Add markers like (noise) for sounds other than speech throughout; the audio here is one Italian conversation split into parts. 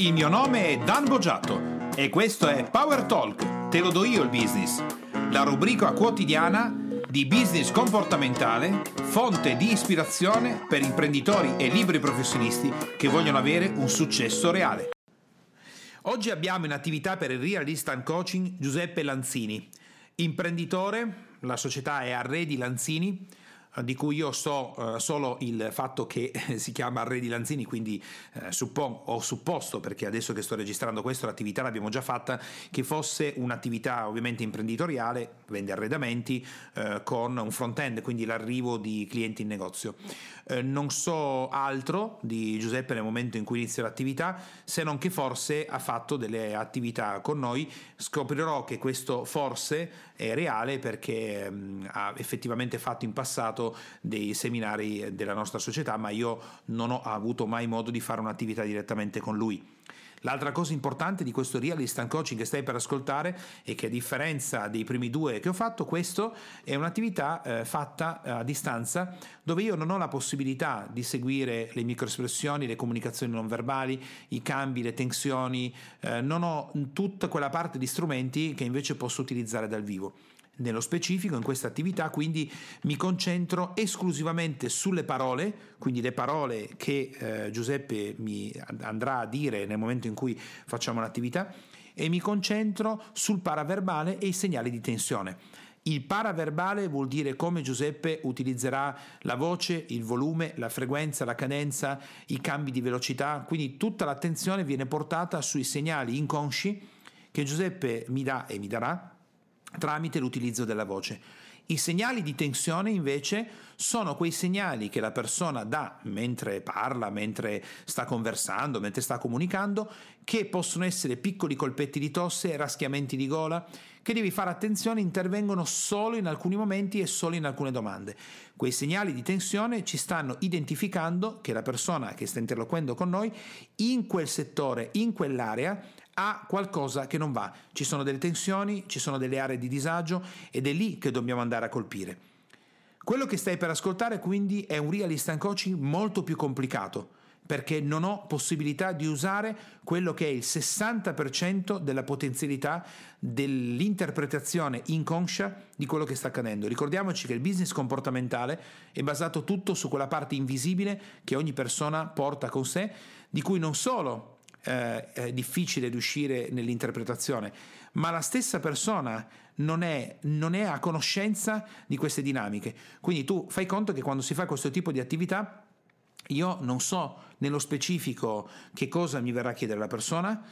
Il mio nome è Dan Boggiato e questo è Power Talk, te lo do io il business, la rubrica quotidiana di business comportamentale, fonte di ispirazione per imprenditori e liberi professionisti che vogliono avere un successo reale. Oggi abbiamo in attività per il Real Instant Coaching Giuseppe Lanzini, imprenditore, la società è Arredi Lanzini, di cui io so uh, solo il fatto che si chiama Arredi Lanzini, quindi suppon- ho supposto, perché adesso che sto registrando questo l'attività l'abbiamo già fatta, che fosse un'attività ovviamente imprenditoriale, vende arredamenti, con un front-end, quindi l'arrivo di clienti in negozio. non so altro di Giuseppe nel momento in cui inizia l'attività, se non che forse ha fatto delle attività con noi, scoprirò che questo forse è reale perché um, ha effettivamente fatto in passato dei seminari della nostra società, ma io non ho avuto mai modo di fare un'attività direttamente con lui. L'altra cosa importante di questo Real Instant Coaching che stai per ascoltare è che a differenza dei primi due che ho fatto, questo è un'attività eh, fatta eh, a distanza dove io non ho la possibilità di seguire le microespressioni, le comunicazioni non verbali, i cambi, le tensioni, eh, non ho tutta quella parte di strumenti che invece posso utilizzare dal vivo. Nello specifico, in questa attività, quindi mi concentro esclusivamente sulle parole, quindi le parole che eh, Giuseppe mi andrà a dire nel momento in cui facciamo l'attività, e mi concentro sul paraverbale e i segnali di tensione. Il paraverbale vuol dire come Giuseppe utilizzerà la voce, il volume, la frequenza, la cadenza, i cambi di velocità, quindi tutta l'attenzione viene portata sui segnali inconsci che Giuseppe mi dà e mi darà tramite l'utilizzo della voce. I segnali di tensione invece sono quei segnali che la persona dà mentre parla, mentre sta conversando, mentre sta comunicando, che possono essere piccoli colpetti di tosse, raschiamenti di gola, che devi fare attenzione, intervengono solo in alcuni momenti e solo in alcune domande. Quei segnali di tensione ci stanno identificando che la persona che sta interloquendo con noi in quel settore, in quell'area, ha qualcosa che non va, ci sono delle tensioni, ci sono delle aree di disagio ed è lì che dobbiamo andare a colpire. Quello che stai per ascoltare quindi è un real instant coaching molto più complicato perché non ho possibilità di usare quello che è il 60% della potenzialità dell'interpretazione inconscia di quello che sta accadendo. Ricordiamoci che il business comportamentale è basato tutto su quella parte invisibile che ogni persona porta con sé, di cui non solo eh, difficile riuscire nell'interpretazione, ma la stessa persona non è, non è a conoscenza di queste dinamiche. Quindi tu fai conto che quando si fa questo tipo di attività, io non so nello specifico che cosa mi verrà a chiedere la persona,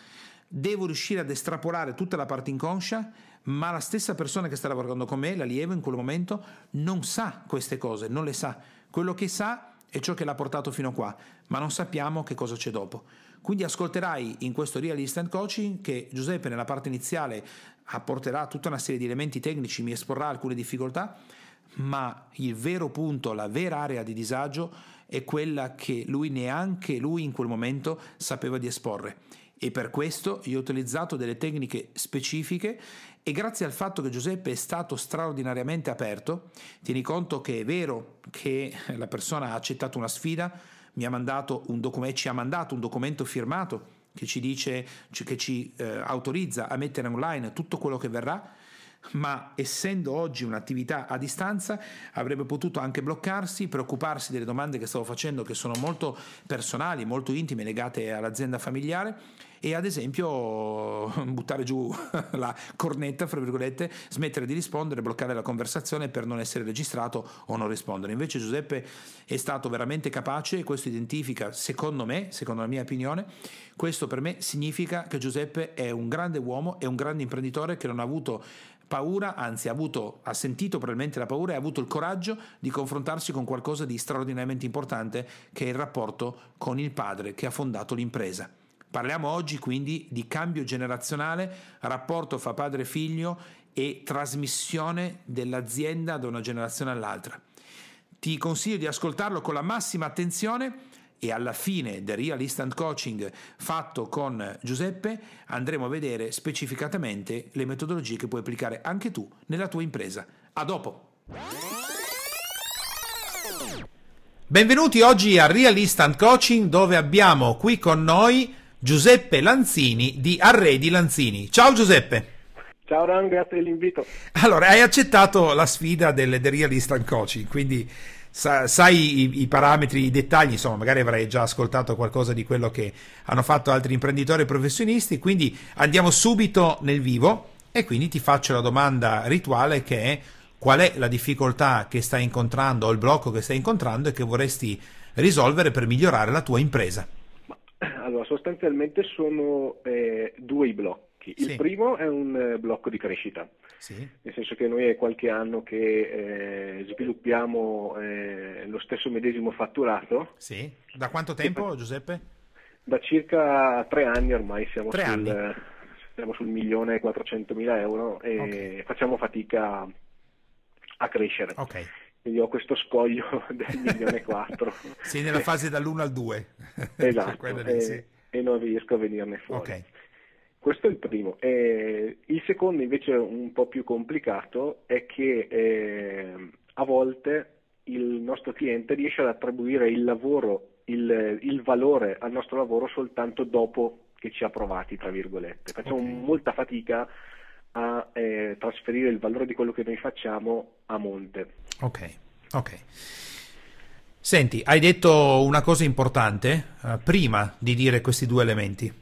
devo riuscire ad estrapolare tutta la parte inconscia, ma la stessa persona che sta lavorando con me, l'allievo in quel momento, non sa queste cose, non le sa. Quello che sa è ciò che l'ha portato fino a qua, ma non sappiamo che cosa c'è dopo. Quindi ascolterai in questo Real Instant Coaching che Giuseppe nella parte iniziale apporterà tutta una serie di elementi tecnici, mi esporrà alcune difficoltà, ma il vero punto, la vera area di disagio è quella che lui neanche lui in quel momento sapeva di esporre. E per questo io ho utilizzato delle tecniche specifiche e grazie al fatto che Giuseppe è stato straordinariamente aperto, tieni conto che è vero che la persona ha accettato una sfida, mi ha mandato un documento, ci ha mandato un documento firmato che ci dice, che ci eh, autorizza a mettere online tutto quello che verrà, ma essendo oggi un'attività a distanza avrebbe potuto anche bloccarsi, preoccuparsi delle domande che stavo facendo che sono molto personali, molto intime, legate all'azienda familiare e ad esempio (laughs) buttare giù (laughs) la cornetta, fra virgolette, smettere di rispondere, bloccare la conversazione per non essere registrato o non rispondere. Invece Giuseppe è stato veramente capace e questo identifica, secondo me, secondo la mia opinione, questo per me significa che Giuseppe è un grande uomo, è un grande imprenditore che non ha avuto paura, anzi ha, avuto, ha sentito probabilmente la paura e ha avuto il coraggio di confrontarsi con qualcosa di straordinariamente importante che è il rapporto con il padre che ha fondato l'impresa. Parliamo oggi quindi di cambio generazionale, rapporto fra padre e figlio e trasmissione dell'azienda da una generazione all'altra. Ti consiglio di ascoltarlo con la massima attenzione e alla fine del Real Instant Coaching fatto con Giuseppe andremo a vedere specificatamente le metodologie che puoi applicare anche tu nella tua impresa. A dopo! Benvenuti oggi a Real Instant Coaching dove abbiamo qui con noi Giuseppe Lanzini di Arredi Lanzini. Ciao Giuseppe. Ciao Ran, grazie dell'invito. Allora, hai accettato la sfida del The Real Instant Coaching, quindi sa, sai i, i, parametri, i dettagli, insomma, magari avrai già ascoltato qualcosa di quello che hanno fatto altri imprenditori e professionisti, quindi andiamo subito nel vivo e quindi ti faccio la domanda rituale che è qual è la difficoltà che stai incontrando o il blocco che stai incontrando e che vorresti risolvere per migliorare la tua impresa. (clears throat) Allora, sostanzialmente sono eh, due i blocchi. Il sì. primo è un eh, blocco di crescita, sì. nel senso che noi è qualche anno che eh, sviluppiamo eh, lo stesso medesimo fatturato. Sì. Da quanto tempo, Giuseppe? Da circa tre anni ormai siamo tre sul, anni. siamo sul milione e quattrocentomila euro e okay. facciamo fatica a crescere. Okay. Quindi ho questo scoglio (laughs) del milione e quattro. Sei nella fase dall'1 al 2. (laughs) Esatto, (laughs) e, sì. e, non riesco a venirne fuori. Okay. Questo è il primo. Eh, il secondo invece un po' più complicato è che eh, a volte il nostro cliente riesce ad attribuire il lavoro, il, il, valore al nostro lavoro soltanto dopo che ci ha provati, tra virgolette. Facciamo okay. molta fatica a eh, trasferire il valore di quello che noi facciamo a monte. Ok, ok. Senti, hai detto una cosa importante uh, prima di dire questi due elementi.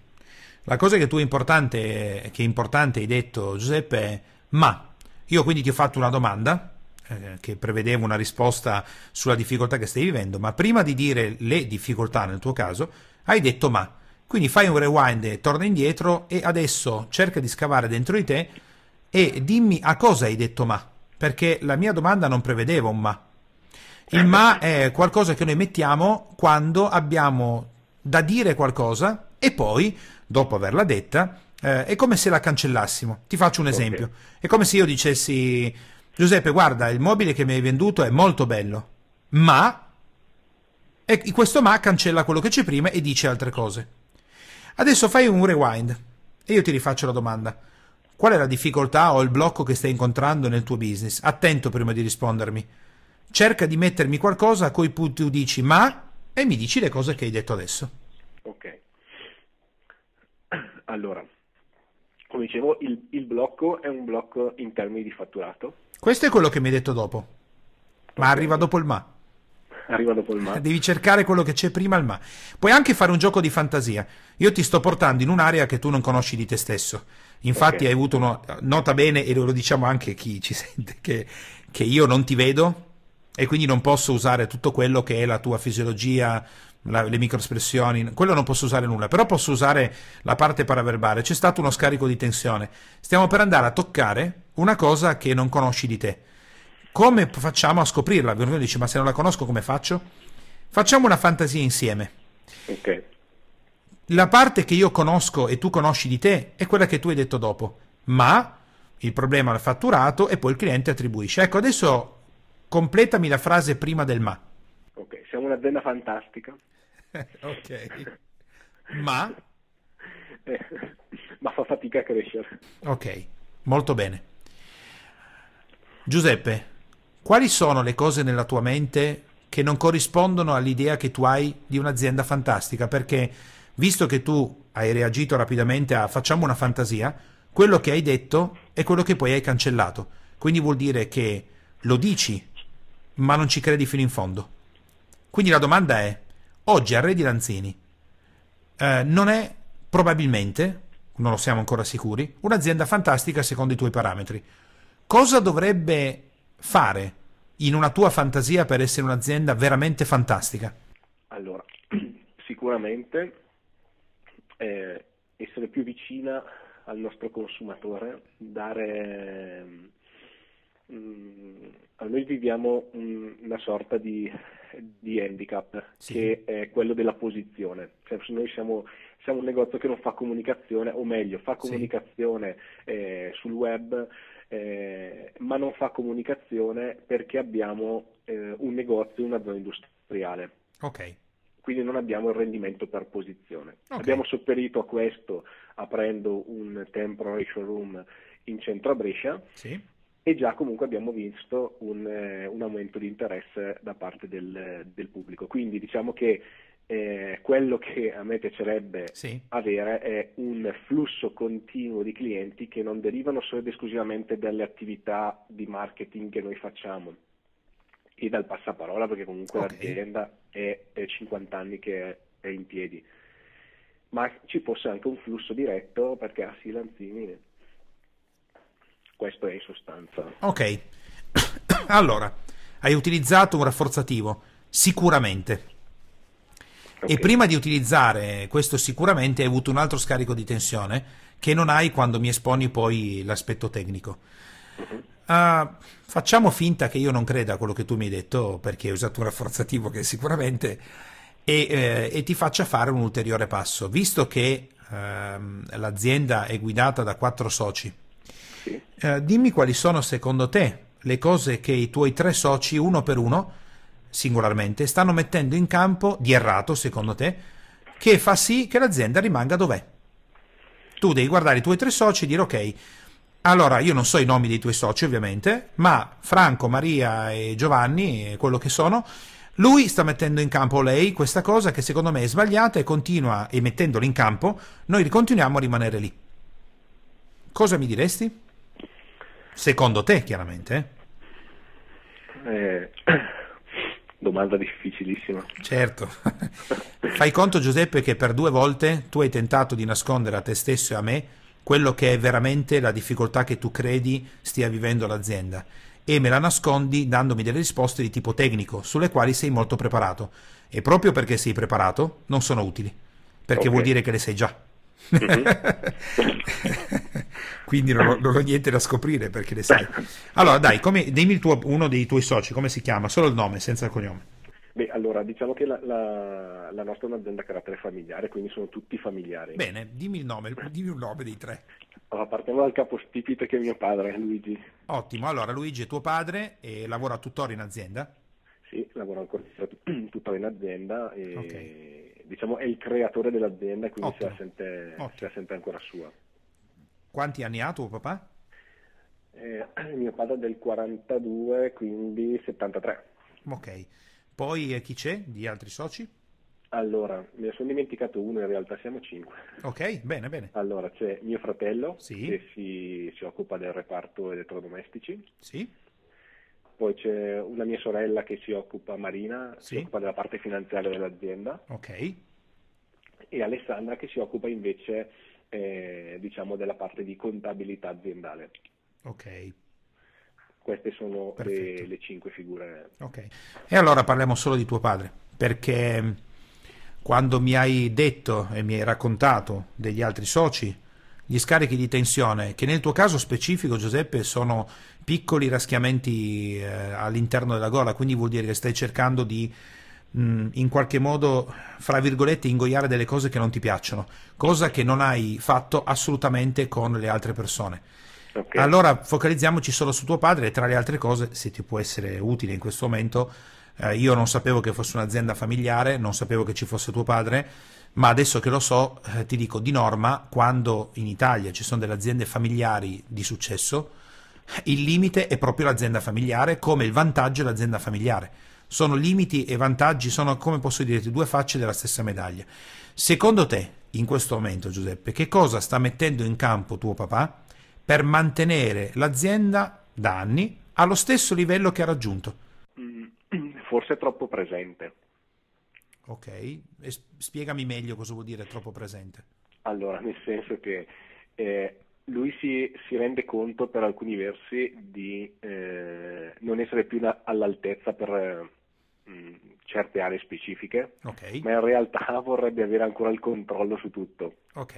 La cosa che tu importante, che importante hai detto Giuseppe è ma io quindi ti ho fatto una domanda eh, che prevedeva una risposta sulla difficoltà che stai vivendo, ma prima di dire le difficoltà nel tuo caso hai detto ma. Quindi fai un rewind torna indietro e adesso cerca di scavare dentro di te e dimmi a cosa hai detto ma, perché la mia domanda non prevedeva un ma. Il ma è qualcosa che noi mettiamo quando abbiamo da dire qualcosa e poi dopo averla detta, eh, è come se la cancellassimo. Ti faccio un esempio. Okay. È come se io dicessi, Giuseppe, guarda, il mobile che mi hai venduto è molto bello, ma... E questo ma cancella quello che c'è prima e dice altre cose. Adesso fai un rewind e io ti rifaccio la domanda. Qual è la difficoltà o il blocco che stai incontrando nel tuo business? Attento prima di rispondermi. Cerca di mettermi qualcosa a cui tu dici ma e mi dici le cose che hai detto adesso. Ok. (clears throat) Allora, come dicevo, il, il, blocco è un blocco in termini di fatturato. Questo è quello che mi hai detto dopo, ma okay. arriva dopo il ma. Arriva dopo il ma. (laughs) Devi cercare quello che c'è prima il ma. Puoi anche fare un gioco di fantasia. Io ti sto portando in un'area che tu non conosci di te stesso. Infatti okay. hai avuto uno... Nota bene, e lo diciamo anche chi ci sente, che, che io non ti vedo e quindi non posso usare tutto quello che è la tua fisiologia, la, le microespressioni, quello non posso usare nulla, però posso usare la parte paraverbale. C'è stato uno scarico di tensione. Stiamo per andare a toccare una cosa che non conosci di te. Come facciamo a scoprirla? Uno dice, ma se non la conosco come faccio? Facciamo una fantasia insieme. Ok. La parte che io conosco e tu conosci di te è quella che tu hai detto dopo, ma il problema è fatturato e poi il cliente attribuisce. Ecco, adesso completami la frase prima del ma. Ok, siamo un'azienda fantastica. (laughs) ok. Ma? (laughs) Eh, ma fa fatica a crescere. Ok, molto bene. Giuseppe, quali sono le cose nella tua mente che non corrispondono all'idea che tu hai di un'azienda fantastica? Perché, visto che tu hai reagito rapidamente a facciamo una fantasia, quello che hai detto è quello che poi hai cancellato. Quindi vuol dire che lo dici, ma non ci credi fino in fondo. Quindi la domanda è, oggi Arredi Lanzini eh, non è probabilmente, non lo siamo ancora sicuri, un'azienda fantastica secondo i tuoi parametri. Cosa dovrebbe fare in una tua fantasia per essere un'azienda veramente fantastica? Allora, (clears throat) sicuramente eh, essere più vicina al nostro consumatore, dare... Mm, a noi viviamo una sorta di di handicap, sì. che è quello della posizione. Cioè, noi siamo, siamo, un negozio che non fa comunicazione, o meglio, fa comunicazione sì. eh, sul web, eh, ma non fa comunicazione perché abbiamo eh, un negozio in una zona industriale. Ok. Quindi non abbiamo il rendimento per posizione. Okay. Abbiamo sopperito a questo aprendo un temporary showroom in centro a Brescia. Sì e già comunque abbiamo visto un, eh, un aumento di interesse da parte del, del, pubblico. Quindi diciamo che eh, quello che a me piacerebbe Sì. avere è un flusso continuo di clienti che non derivano solo ed esclusivamente dalle attività di marketing che noi facciamo e dal passaparola, perché comunque Ok. l'azienda è, è 50 anni che è, in piedi, ma ci fosse anche un flusso diretto perché a Silanzini questo è in sostanza. Ok. (coughs) Allora, hai utilizzato un rafforzativo, sicuramente. E Ok. prima di utilizzare questo sicuramente hai avuto un altro scarico di tensione che non hai quando mi esponi poi l'aspetto tecnico. Ah, facciamo finta che io non creda a quello che tu mi hai detto perché hai usato un rafforzativo che sicuramente e, eh, e ti faccia fare un ulteriore passo. Visto che ehm, l'azienda è guidata da quattro soci, Sì. eh, dimmi quali sono secondo te le cose che i tuoi tre soci, uno per uno, singolarmente, stanno mettendo in campo di errato, secondo te, che fa sì che l'azienda rimanga dov'è. Tu devi guardare i tuoi tre soci e dire ok, allora io non so i nomi dei tuoi soci ovviamente, ma Franco, Maria e Giovanni, eh, quello che sono, lui sta mettendo in campo lei questa cosa che secondo me è sbagliata e continua, e mettendolo in campo, noi continuiamo a rimanere lì. Cosa mi diresti? Secondo te, chiaramente. Eh, (clears throat) domanda difficilissima. eh? Certo. (laughs) Fai conto, Giuseppe, che per due volte tu hai tentato di nascondere a te stesso e a me quello che è veramente la difficoltà che tu credi stia vivendo l'azienda. E me la nascondi dandomi delle risposte di tipo tecnico sulle quali sei molto preparato. E proprio perché sei preparato non sono utili. Perché Ok. vuol dire che le sai già. Mhm. (laughs) quindi non ho, non ho niente da scoprire perché le sai. Allora dai come, dimmi il tuo, uno dei tuoi soci come si chiama? Solo il nome senza il cognome Beh, allora, diciamo che la, la- la nostra è un'azienda a carattere familiare, quindi sono tutti familiari. bene dimmi il nome dimmi un nome dei tre Allora, partiamo dal capostipite che è mio padre, Luigi. Ottimo, allora Luigi è tuo padre e lavora tuttora in azienda? Sì, lavora ancora (clears throat) tuttora in azienda e Ok. diciamo è il creatore dell'azienda, quindi se Ottimo. la, sente, Ottimo. se la sente ancora sua. Quanti anni ha tuo papà? Eh, (clears throat) mio padre è del 42, quindi 73. Ok. Poi eh, chi c'è di altri soci? Allora, me ne sono dimenticato uno, in realtà siamo cinque. Ok, bene, bene. Allora, c'è mio fratello Sì. che si, si occupa del reparto elettrodomestici, Sì, poi c'è una mia sorella che si occupa, Marina, Sì. si occupa della parte finanziaria dell'azienda ok, e Alessandra che si occupa invece eh, diciamo della parte di contabilità aziendale. ok, Queste sono le, le cinque figure. ok. E allora parliamo solo di tuo padre, perché mh, quando mi hai detto e mi hai raccontato degli altri soci, gli scarichi di tensione, che nel tuo caso specifico, Giuseppe, sono piccoli raschiamenti eh, all'interno della gola, quindi vuol dire che stai cercando di mh, in qualche modo, fra virgolette, ingoiare delle cose che non ti piacciono, cosa che non hai fatto assolutamente con le altre persone. Ok? Allora focalizziamoci solo su tuo padre e tra le altre cose, se ti può essere utile in questo momento, eh, io non sapevo che fosse un'azienda familiare, non sapevo che ci fosse tuo padre, ma adesso che lo so, eh, ti dico di norma, quando in Italia ci sono delle aziende familiari di successo, il limite è proprio l'azienda familiare, come il vantaggio è l'azienda familiare. Sono limiti e vantaggi, sono come posso dirti due facce della stessa medaglia. Secondo te, in questo momento, Giuseppe, che cosa sta mettendo in campo tuo papà per mantenere l'azienda da anni allo stesso livello che ha raggiunto? Mm, (clears throat) Forse troppo presente. Ok, e spiegami meglio cosa vuol dire troppo presente. Allora, nel senso che eh, lui si, si rende conto per alcuni versi di eh, non essere più na- all'altezza per eh, mh, certe aree specifiche, Ok, ma in realtà (laughs) vorrebbe avere ancora il controllo su tutto. ok.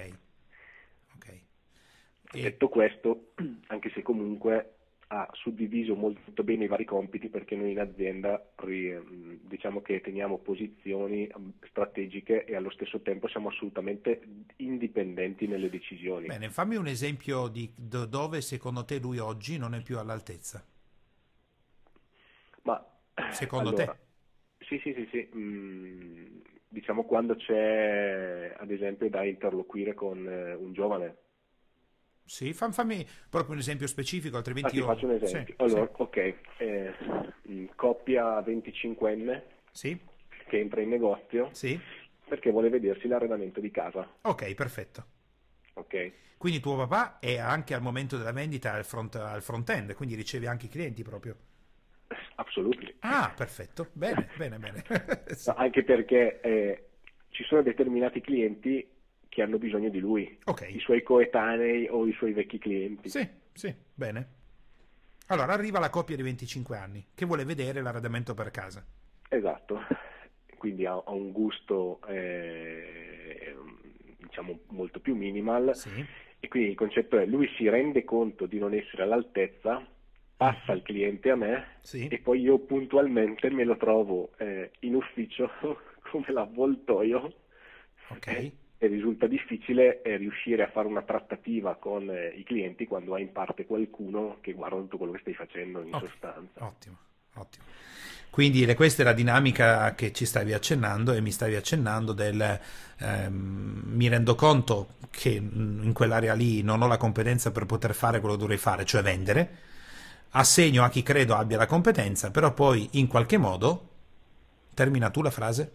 E- Detto questo, (clears throat) anche se comunque ha suddiviso molto bene i vari compiti perché noi in azienda diciamo che teniamo posizioni strategiche e allo stesso tempo siamo assolutamente indipendenti nelle decisioni. Bene, fammi un esempio di do- dove secondo te lui oggi non è più all'altezza. Ma (clears throat) Secondo allora, Sì, sì, sì, sì. mm, diciamo quando c'è ad esempio da interloquire con eh, un giovane. Sì, fam- fammi proprio un esempio specifico, Ah, altrimenti ti io... faccio un esempio. Sì, allora, ok, eh, mm, coppia 25enne sì, che entra in negozio sì, perché vuole vedersi l'arredamento di casa. Ok, perfetto. Ok. Quindi tuo papà è anche al momento della vendita al front, al front-end, quindi riceve anche i clienti proprio. Assolutamente. Ah, perfetto. Bene, bene, bene. No, (laughs) anche perché eh, ci sono determinati clienti che hanno bisogno di lui, Ok. i suoi coetanei o i suoi vecchi clienti. Sì, sì, bene. Allora arriva la coppia di 25 anni che vuole vedere l'arredamento per casa. Esatto, quindi ha, ha un gusto eh, diciamo molto più minimal Sì. e quindi il concetto è lui si rende conto di non essere all'altezza, passa il cliente a me Sì. e poi io puntualmente me lo trovo eh, in ufficio (laughs) come l'avvoltoio Ok. E risulta difficile eh, riuscire a fare una trattativa con eh, i clienti quando hai in parte qualcuno che guarda tutto quello che stai facendo in Ok. sostanza. Ottimo, ottimo. Quindi questa è la dinamica che ci stavi accennando e mi stavi accennando del ehm, mi rendo conto che in quell'area lì non ho la competenza per poter fare quello che dovrei fare, cioè vendere. Assegno a chi credo abbia la competenza, però poi in qualche modo termina tu la frase?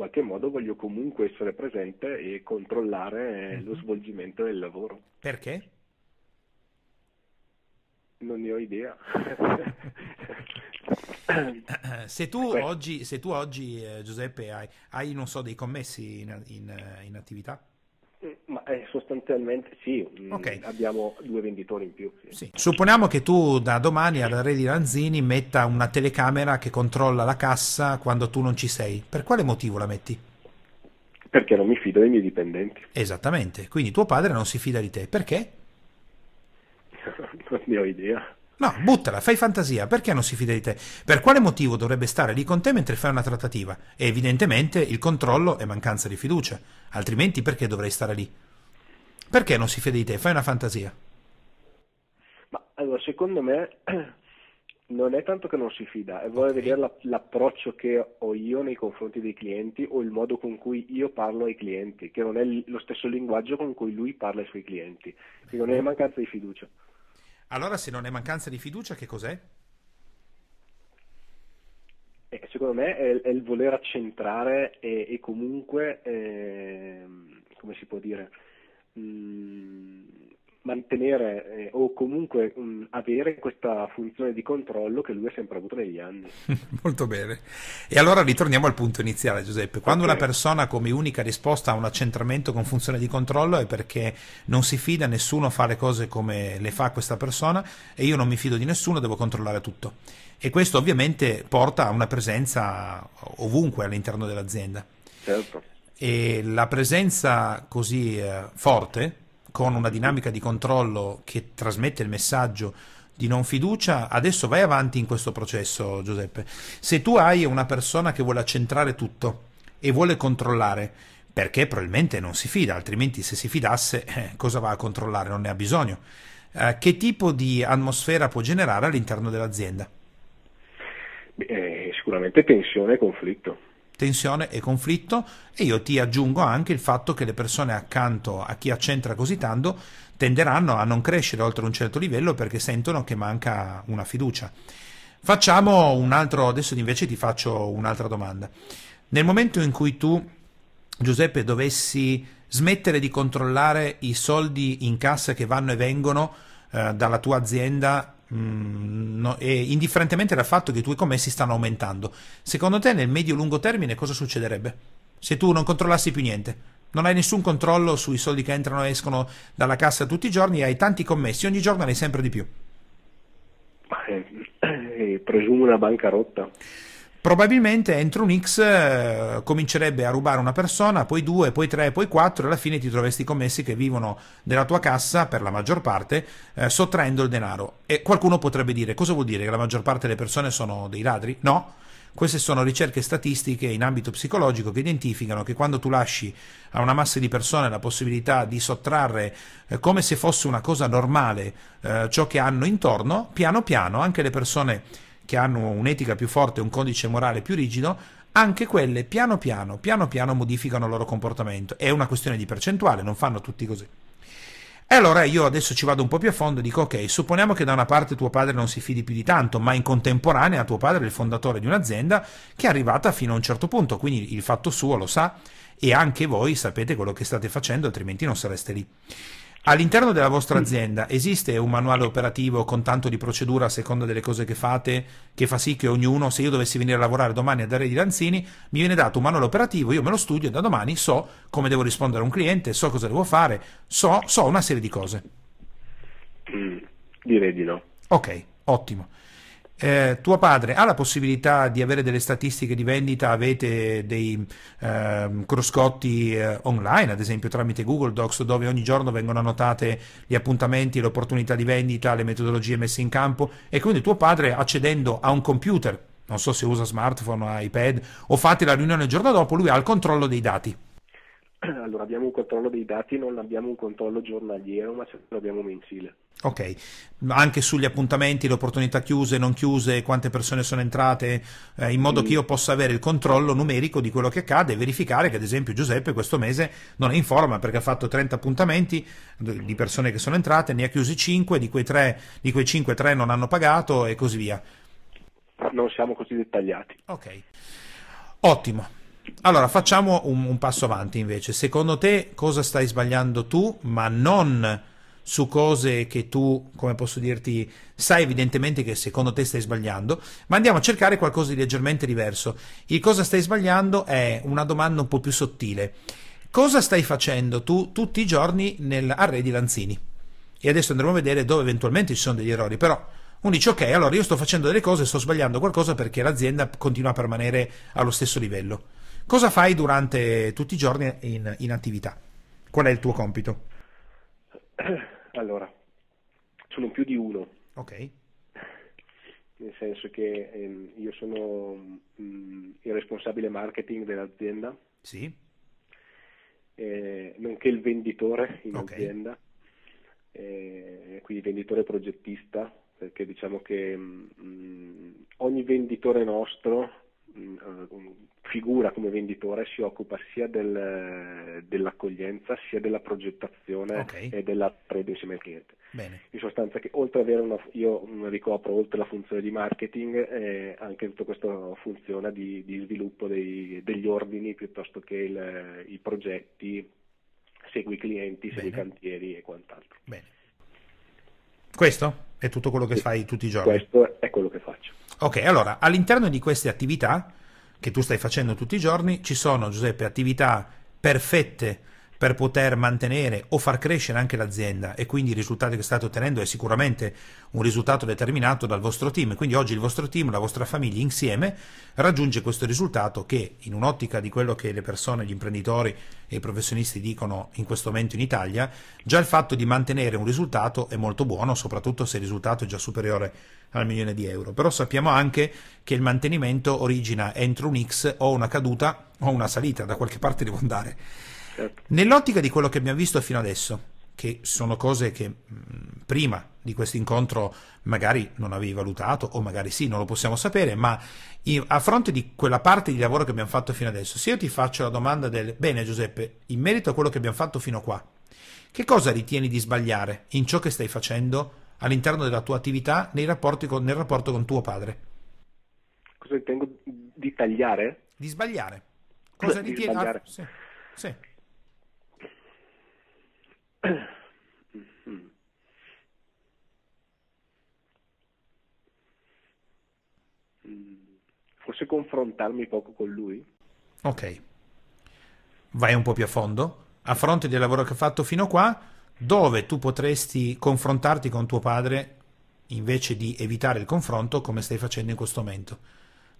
In qualche modo voglio comunque essere presente e controllare eh, lo svolgimento del lavoro. Perché? Non ne ho idea. (laughs) Se tu oggi, se tu oggi eh, Giuseppe, hai, hai, non so, dei commessi in, in, in attività? Ma eh, sostanzialmente sì, mm, Ok. abbiamo due venditori in più. sì. Sì. Supponiamo che tu da domani alla Redi Lanzini metta una telecamera che controlla la cassa quando tu non ci sei. Per quale motivo la metti? Perché non mi fido dei miei dipendenti. Esattamente. Quindi tuo padre non si fida di te. Perché? (laughs) non ne ho idea. No, buttala, fai fantasia. Perché non si fida di te? Per quale motivo dovrebbe stare lì con te mentre fai una trattativa? E evidentemente il controllo è mancanza di fiducia. Altrimenti perché dovrei stare lì? Perché non si fida di te? Fai una fantasia. Ma allora, secondo me (clears throat) non è tanto che non si fida, è vuole Ok. vedere la- l'approccio che ho io nei confronti dei clienti o il modo con cui io parlo ai clienti, che non è lo stesso linguaggio con cui lui parla ai suoi clienti. Quindi non è mancanza di fiducia. Allora, se non è mancanza di fiducia, che cos'è? E secondo me è, è il voler accentrare e, e comunque, ehm, come si può dire, mm, mantenere eh, o comunque mm, avere questa funzione di controllo che lui ha sempre avuto negli anni. (laughs) Molto bene. E allora ritorniamo al punto iniziale, Giuseppe. Quando Ok. una persona come unica risposta ha un accentramento con funzione di controllo è perché non si fida, nessuno fa le cose come le fa questa persona e io non mi fido di nessuno, devo controllare tutto. E questo ovviamente porta a una presenza ovunque all'interno dell'azienda. Certo. E la presenza così eh, forte, con una dinamica di controllo che trasmette il messaggio di non fiducia, adesso vai avanti in questo processo, Giuseppe. Se tu hai una persona che vuole accentrare tutto e vuole controllare, perché probabilmente non si fida, altrimenti se si fidasse, eh, cosa va a controllare? Non ne ha bisogno. Eh, che tipo di atmosfera può generare all'interno dell'azienda? Beh, eh, sicuramente tensione e conflitto. Tensione e conflitto e io ti aggiungo anche il fatto che le persone accanto a chi accentra così tanto tenderanno a non crescere oltre un certo livello perché sentono che manca una fiducia. Facciamo un altro, adesso invece ti faccio un'altra domanda. Nel momento in cui tu, Giuseppe, dovessi smettere di controllare i soldi in cassa che vanno e vengono eh, dalla tua azienda mm, no- e indifferentemente dal fatto che i tuoi commessi stanno aumentando, secondo te nel medio-lungo termine cosa succederebbe? Se tu non controllassi più niente, non hai nessun controllo sui soldi che entrano e escono dalla cassa tutti i giorni, hai tanti commessi, ogni giorno ne hai sempre di più. Eh, (clears throat) eh, presumo una bancarotta. Probabilmente entro un X eh, comincerebbe a rubare una persona, poi due, poi tre, poi quattro, e alla fine ti troveresti commessi che vivono della tua cassa per la maggior parte, eh, sottraendo il denaro. E qualcuno potrebbe dire: cosa vuol dire che la maggior parte delle persone sono dei ladri? No. Queste sono ricerche statistiche in ambito psicologico che identificano che quando tu lasci a una massa di persone la possibilità di sottrarre eh, come se fosse una cosa normale eh, ciò che hanno intorno, piano piano anche le persone che hanno un'etica più forte, un codice morale più rigido, anche quelle piano piano, piano piano modificano il loro comportamento. È una questione di percentuale, non fanno tutti così. E allora io adesso ci vado un po' più a fondo e dico, ok, supponiamo che da una parte tuo padre non si fidi più di tanto, ma in contemporanea tuo padre è il fondatore di un'azienda che è arrivata fino a un certo punto, quindi il fatto suo lo sa e anche voi sapete quello che state facendo, altrimenti non sareste lì. All'interno della vostra azienda esiste un manuale operativo con tanto di procedura a seconda delle cose che fate, che fa sì che ognuno, se io dovessi venire a lavorare domani a dare di Lanzini, mi viene dato un manuale operativo, io me lo studio e da domani so come devo rispondere a un cliente, so cosa devo fare, so, so una serie di cose. Mm, direi di no. Ok, ottimo eh, tuo padre ha la possibilità di avere delle statistiche di vendita, avete dei eh, cruscotti eh, online, ad esempio tramite Google Docs, dove ogni giorno vengono annotate gli appuntamenti, le opportunità di vendita, le metodologie messe in campo e quindi tuo padre accedendo a un computer, non so se usa smartphone iPad, o fate la riunione il giorno dopo, lui ha il controllo dei dati. (clears throat) Allora abbiamo un controllo dei dati, non abbiamo un controllo giornaliero, ma ce l'abbiamo mensile. Ok, anche sugli appuntamenti, le opportunità chiuse, non chiuse, quante persone sono entrate, eh, in modo mm. che io possa avere il controllo numerico di quello che accade e verificare che ad esempio Giuseppe questo mese non è in forma perché ha fatto 30 appuntamenti di persone che sono entrate, ne ha chiusi 5, di quei, 3, di quei 5 3 non hanno pagato e così via. Non siamo così dettagliati. Ok, ottimo. Allora, facciamo un, un, passo avanti invece. Secondo te cosa stai sbagliando tu, ma non su cose che tu, come posso dirti, sai evidentemente che secondo te stai sbagliando, ma andiamo a cercare qualcosa di leggermente diverso. Il cosa stai sbagliando è una domanda un po' più sottile. Cosa stai facendo tu tutti i giorni nell'array Lanzini? E adesso andremo a vedere dove eventualmente ci sono degli errori, però uno dice ok, allora io sto facendo delle cose, sto sbagliando qualcosa perché l'azienda continua a permanere allo stesso livello. Cosa fai durante tutti i giorni in, in attività? Qual è il tuo compito? (coughs) Allora, sono più di uno. Ok. Nel senso che ehm, io sono mh, mm, il responsabile marketing dell'azienda. Sì. Eh, nonché il venditore in okay. azienda, eh, quindi venditore progettista, perché diciamo che mh, mm, ogni venditore nostro mm, figura come venditore si occupa sia del, dell'accoglienza sia della progettazione okay. e della trade insieme al cliente. Bene. In sostanza che oltre ad avere una, io ricopro oltre la funzione di marketing eh, anche tutta questa funzione di, di sviluppo dei, degli ordini piuttosto che il, i progetti, segui i clienti, Bene. segui i cantieri e quant'altro. Bene. Questo è tutto quello che sì. fai tutti i giorni? Questo è quello che faccio. Ok, allora all'interno di queste attività che tu stai facendo tutti i giorni, ci sono, Giuseppe, attività perfette per poter mantenere o far crescere anche l'azienda e quindi il risultato che state ottenendo è sicuramente un risultato determinato dal vostro team. Quindi oggi il vostro team, la vostra famiglia insieme raggiunge questo risultato che in un'ottica di quello che le persone, gli imprenditori e i professionisti dicono in questo momento in Italia, già il fatto di mantenere un risultato è molto buono, soprattutto se il risultato è già superiore al milione di euro. Però sappiamo anche che il mantenimento origina entro un X o una caduta o una salita, da qualche parte devo andare. Certo. Nell'ottica di quello che abbiamo visto fino adesso, che sono cose che mh, prima di questo incontro magari non avevi valutato o magari sì, non lo possiamo sapere, ma a fronte di quella parte di lavoro che abbiamo fatto fino adesso, se io ti faccio la domanda del bene Giuseppe, in merito a quello che abbiamo fatto fino qua, che cosa ritieni di sbagliare in ciò che stai facendo all'interno della tua attività con, nel rapporto con tuo padre? Cosa ritengo di tagliare? Di sbagliare. Cosa di ritieni? Sbagliare. Ah, sì. sì. (coughs) Forse confrontarmi poco con lui. Ok. Vai un po' più a fondo. A fronte del lavoro che hai fatto fino a qua, dove tu potresti confrontarti con tuo padre invece di evitare il confronto come stai facendo in questo momento.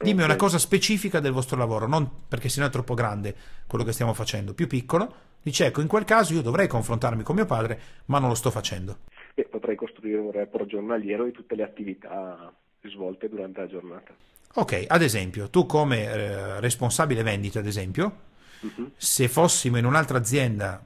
Dimmi una cosa specifica del vostro lavoro, non perché sennò è troppo grande quello che stiamo facendo, più piccolo, Dice, ecco, in quel caso io dovrei confrontarmi con mio padre, ma non lo sto facendo. E potrei costruire un report giornaliero di tutte le attività svolte durante la giornata. Ok, ad esempio, tu come eh, responsabile vendita, ad esempio, uh-huh. se fossimo in un'altra azienda,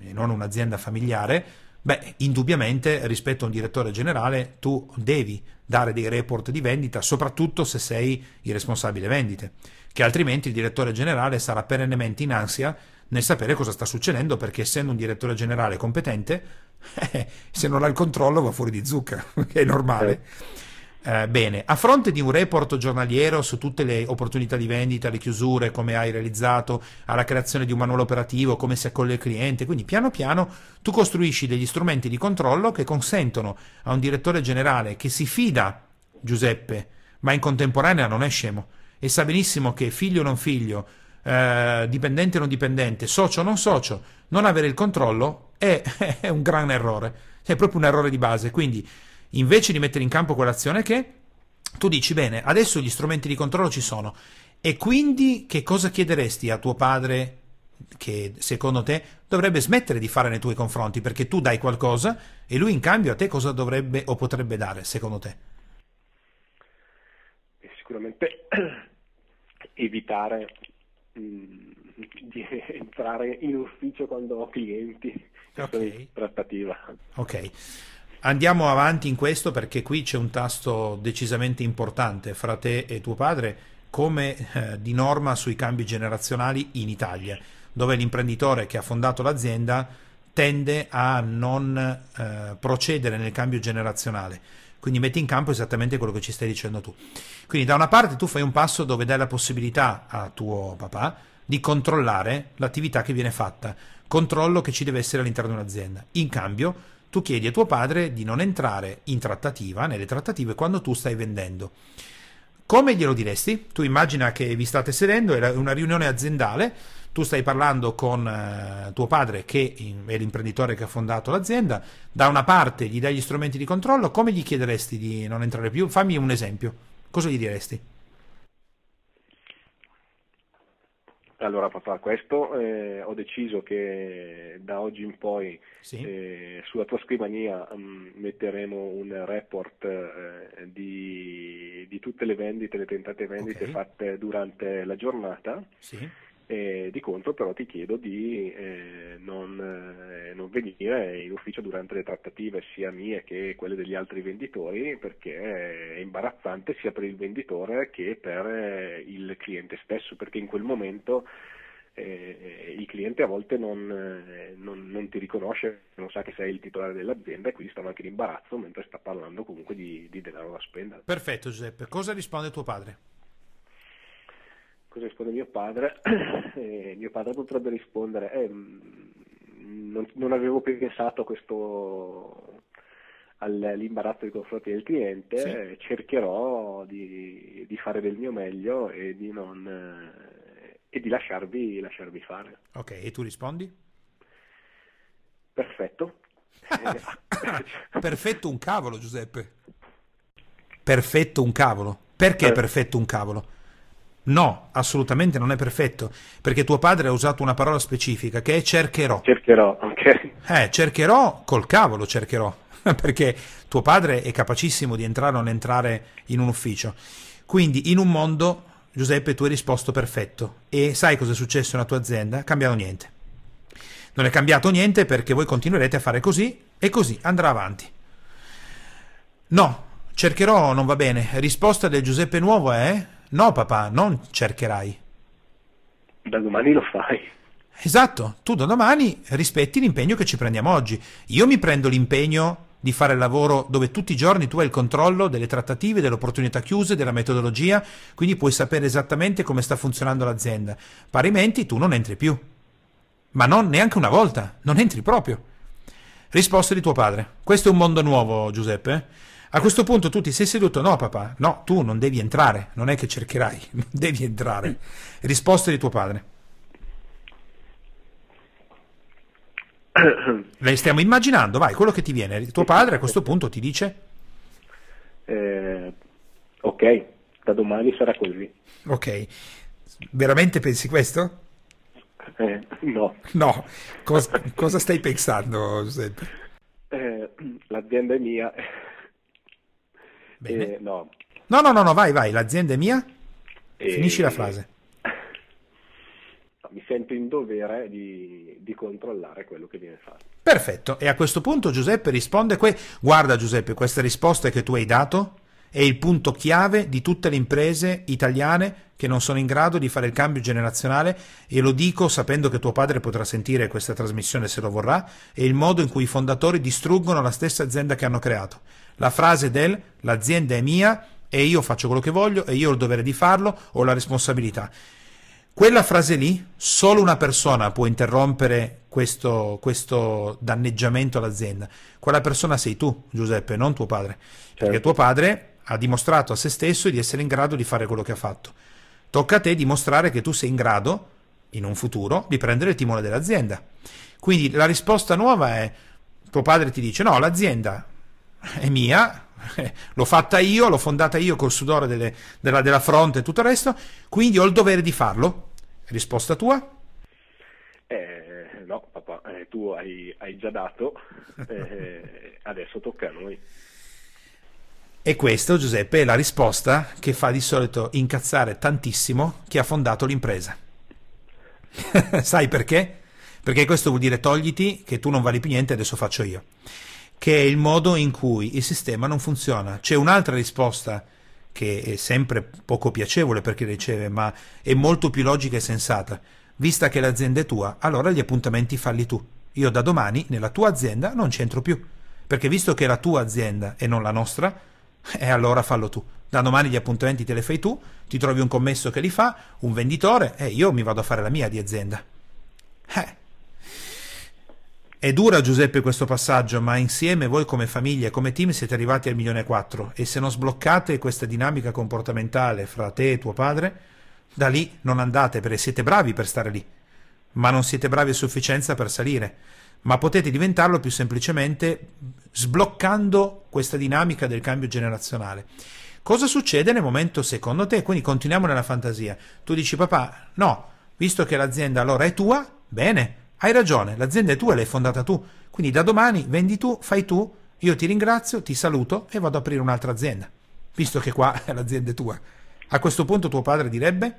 e non un'azienda familiare, beh, indubbiamente rispetto a un direttore generale tu devi dare dei report di vendita, soprattutto se sei il responsabile vendite, che altrimenti il direttore generale sarà perennemente in ansia nel sapere cosa sta succedendo perché essendo un direttore generale competente, (laughs) eh, se non ha il controllo va fuori di zucca, (laughs) è normale. Eh, bene, a fronte di un report giornaliero su tutte le opportunità di vendita, le chiusure, come hai realizzato, alla creazione di un manuale operativo, come si accoglie il cliente, quindi piano piano tu costruisci degli strumenti di controllo che consentono a un direttore generale che si fida, Giuseppe, ma in contemporanea non è scemo e sa benissimo che figlio o non figlio, eh, dipendente o non dipendente, socio o non socio, non avere il controllo è, (laughs) è un gran errore, è proprio un errore di base, quindi invece di mettere in campo quell'azione che tu dici bene, adesso gli strumenti di controllo ci sono e quindi che cosa chiederesti a tuo padre che secondo te dovrebbe smettere di fare nei tuoi confronti perché tu dai qualcosa e lui in cambio a te cosa dovrebbe o potrebbe dare secondo te? Sicuramente (clears throat) evitare mh, mm, di (laughs) entrare in ufficio quando ho clienti okay. trattativa. Ok. Andiamo avanti in questo perché qui c'è un tasto decisamente importante fra te e tuo padre, come eh, di norma sui cambi generazionali in Italia, dove l'imprenditore che ha fondato l'azienda tende a non eh, procedere nel cambio generazionale. Quindi metti in campo esattamente quello che ci stai dicendo tu. Quindi da una parte tu fai un passo dove dai la possibilità a tuo papà di controllare l'attività che viene fatta, controllo che ci deve essere all'interno di un'azienda. In cambio tu chiedi a tuo padre di non entrare in trattativa, nelle trattative, quando tu stai vendendo. Come glielo diresti? Tu immagina che vi state sedendo, è una riunione aziendale, tu stai parlando con eh, tuo padre che è l'imprenditore che ha fondato l'azienda, da una parte gli dai gli strumenti di controllo, come gli chiederesti di non entrare più? Fammi un esempio, cosa gli diresti? Allora papà, questo eh, ho deciso che da oggi in poi sì. eh, sulla tua scrivania mh, mm, metteremo un report eh, di, di, tutte le vendite, le tentate vendite okay. fatte durante la giornata. Sì e di contro però ti chiedo di eh, non, eh, non, venire in ufficio durante le trattative sia mie che quelle degli altri venditori perché è imbarazzante sia per il venditore che per eh, il cliente stesso perché in quel momento eh, il cliente a volte non, eh, non, non, ti riconosce, non sa che sei il titolare dell'azienda e quindi stanno anche in imbarazzo mentre sta parlando comunque di, di denaro da spendere. Perfetto Giuseppe, cosa risponde tuo padre? Cosa risponde mio padre? Eh, (clears throat) mio padre potrebbe rispondere, eh, mm, non, non, avevo pensato a questo all'imbarazzo nei confronti del cliente, sì. eh, cercherò di, di, fare del mio meglio e di, non, e di lasciarvi, lasciarvi fare. Ok, e tu rispondi? Perfetto. (laughs) perfetto un cavolo, Giuseppe. Perfetto un cavolo. Perché eh. perfetto un cavolo? No, assolutamente non è perfetto, perché tuo padre ha usato una parola specifica che è cercherò. Cercherò, ok. Eh, cercherò col cavolo cercherò, (laughs) perché tuo padre è capacissimo di entrare o non entrare in un ufficio. Quindi in un mondo, Giuseppe, tu hai risposto perfetto. E sai cosa è successo nella tua azienda? È cambiato niente. Non è cambiato niente perché voi continuerete a fare così e così andrà avanti. No, cercherò non va bene. Risposta del Giuseppe Nuovo è No, papà, non cercherai. Da domani lo fai. Esatto, tu da domani rispetti l'impegno che ci prendiamo oggi. Io mi prendo l'impegno di fare il lavoro dove tutti i giorni tu hai il controllo delle trattative, delle opportunità chiuse, della metodologia, quindi puoi sapere esattamente come sta funzionando l'azienda. Parimenti tu non entri più. Ma non neanche una volta, non entri proprio. Risposta di tuo padre. Questo è un mondo nuovo, Giuseppe. A questo punto tu ti sei seduto, no papà, no, tu non devi entrare, non è che cercherai, (laughs) non devi entrare. Risposta di tuo padre. (coughs) Le stiamo immaginando, vai, quello che ti viene. Tuo padre a questo punto ti dice? Eh, ok, da domani sarà così. Ok, veramente pensi questo? Eh, no. No, Cos- cosa stai pensando Giuseppe? Eh, l'azienda è mia Bene. Eh, no. no. no, no, no, vai, vai, l'azienda è mia. E... Finisci la frase. (laughs) Mi sento in dovere di, di, controllare quello che viene fatto. Perfetto, e a questo punto Giuseppe risponde, que... guarda Giuseppe, questa risposta che tu hai dato è il punto chiave di tutte le imprese italiane che non sono in grado di fare il cambio generazionale e lo dico sapendo che tuo padre potrà sentire questa trasmissione se lo vorrà, è il modo in cui i fondatori distruggono la stessa azienda che hanno creato. La frase del l'azienda è mia e io faccio quello che voglio e io ho il dovere di farlo, ho la responsabilità. Quella frase lì, solo una persona può interrompere questo, questo, danneggiamento all'azienda. Quella persona sei tu, Giuseppe, non tuo padre. Certo. Perché tuo padre ha dimostrato a se stesso di essere in grado di fare quello che ha fatto. Tocca a te dimostrare che tu sei in grado, in un futuro, di prendere il timone dell'azienda. Quindi la risposta nuova è, tuo padre ti dice, no, l'azienda è mia, l'ho fatta io, l'ho fondata io col sudore delle, della, della, fronte e tutto il resto, quindi ho il dovere di farlo. Risposta tua? Eh, no, papà, eh, tu hai, hai, già dato, eh, (laughs) adesso tocca a noi. E questa, Giuseppe, è la risposta che fa di solito incazzare tantissimo chi ha fondato l'impresa. (laughs) Sai perché? Perché questo vuol dire togliti che tu non vali più niente, adesso faccio io. Che è il modo in cui il sistema non funziona. C'è un'altra risposta che è sempre poco piacevole per chi riceve, ma è molto più logica e sensata. Vista che l'azienda è tua, allora gli appuntamenti falli tu. Io da domani nella tua azienda non c'entro più. Perché visto che è la tua azienda e non la nostra, (laughs) e allora fallo tu. Da domani gli appuntamenti te li fai tu, ti trovi un commesso che li fa, un venditore, e io mi vado a fare la mia di azienda. Eh. È dura Giuseppe questo passaggio, ma insieme voi come famiglia come team siete arrivati al milione e quattro e se non sbloccate questa dinamica comportamentale fra te e tuo padre, da lì non andate perché siete bravi per stare lì, ma non siete bravi a sufficienza per salire ma potete diventarlo più semplicemente sbloccando questa dinamica del cambio generazionale. Cosa succede nel momento secondo te? Quindi continuiamo nella fantasia. Tu dici papà, no, visto che l'azienda allora è tua, bene, hai ragione, l'azienda è tua l'hai fondata tu. Quindi da domani vendi tu, fai tu, io ti ringrazio, ti saluto e vado ad aprire un'altra azienda, visto che qua (laughs) l'azienda è tua. A questo punto tuo padre direbbe?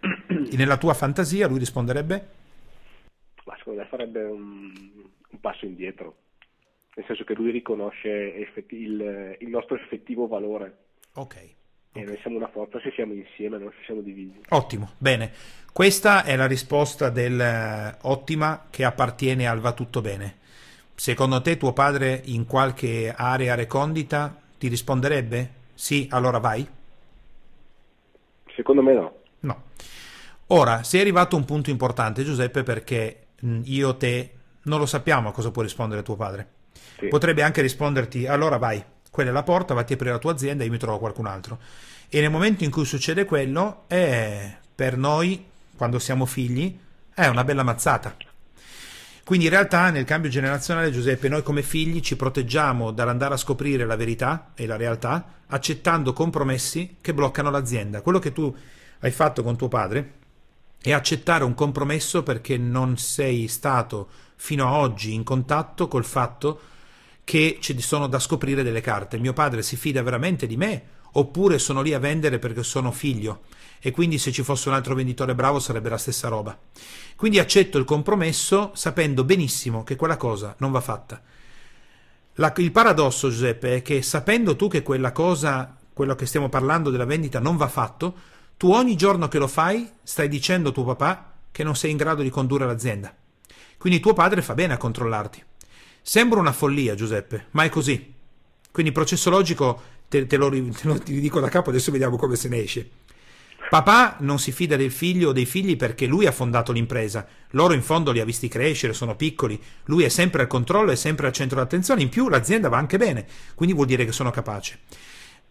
(clears throat) Nella tua fantasia lui risponderebbe? ma secondo me farebbe un, un passo indietro, nel senso che lui riconosce effetti, il, il, nostro effettivo valore. Ok. E noi siamo una forza se siamo insieme, non se siamo divisi. Ottimo, bene. Questa è la risposta del uh, ottima che appartiene al va tutto bene. Secondo te tuo padre in qualche area recondita ti risponderebbe? Sì, allora vai? Secondo me no. No. Ora, sei arrivato a un punto importante, Giuseppe, perché Mm, io, te, non lo sappiamo a cosa può rispondere tuo padre. Sì. Potrebbe anche risponderti, allora vai, quella è la porta, vatti a aprire la tua azienda e io mi trovo qualcun altro. E nel momento in cui succede quello, è per noi, quando siamo figli, è una bella mazzata. Quindi in realtà nel cambio generazionale, Giuseppe, noi come figli ci proteggiamo dall'andare a scoprire la verità e la realtà, accettando compromessi che bloccano l'azienda. Quello che tu hai fatto con tuo padre e accettare un compromesso perché non sei stato fino a oggi in contatto col fatto che ci sono da scoprire delle carte. Mio padre si fida veramente di me oppure sono lì a vendere perché sono figlio e quindi se ci fosse un altro venditore bravo sarebbe la stessa roba. Quindi accetto il compromesso sapendo benissimo che quella cosa non va fatta. La, il paradosso, Giuseppe, è che sapendo tu che quella cosa, quello che stiamo parlando della vendita, non va fatto, tu ogni giorno che lo fai stai dicendo a tuo papà che non sei in grado di condurre l'azienda. Quindi tuo padre fa bene a controllarti. Sembra una follia, Giuseppe, ma è così. Quindi il processo logico te, te, lo, te lo dico da capo, adesso vediamo come se ne esce. Papà non si fida del figlio o dei figli perché lui ha fondato l'impresa. Loro in fondo li ha visti crescere, sono piccoli. Lui è sempre al controllo, è sempre al centro d'attenzione. In più l'azienda va anche bene, quindi vuol dire che sono capace.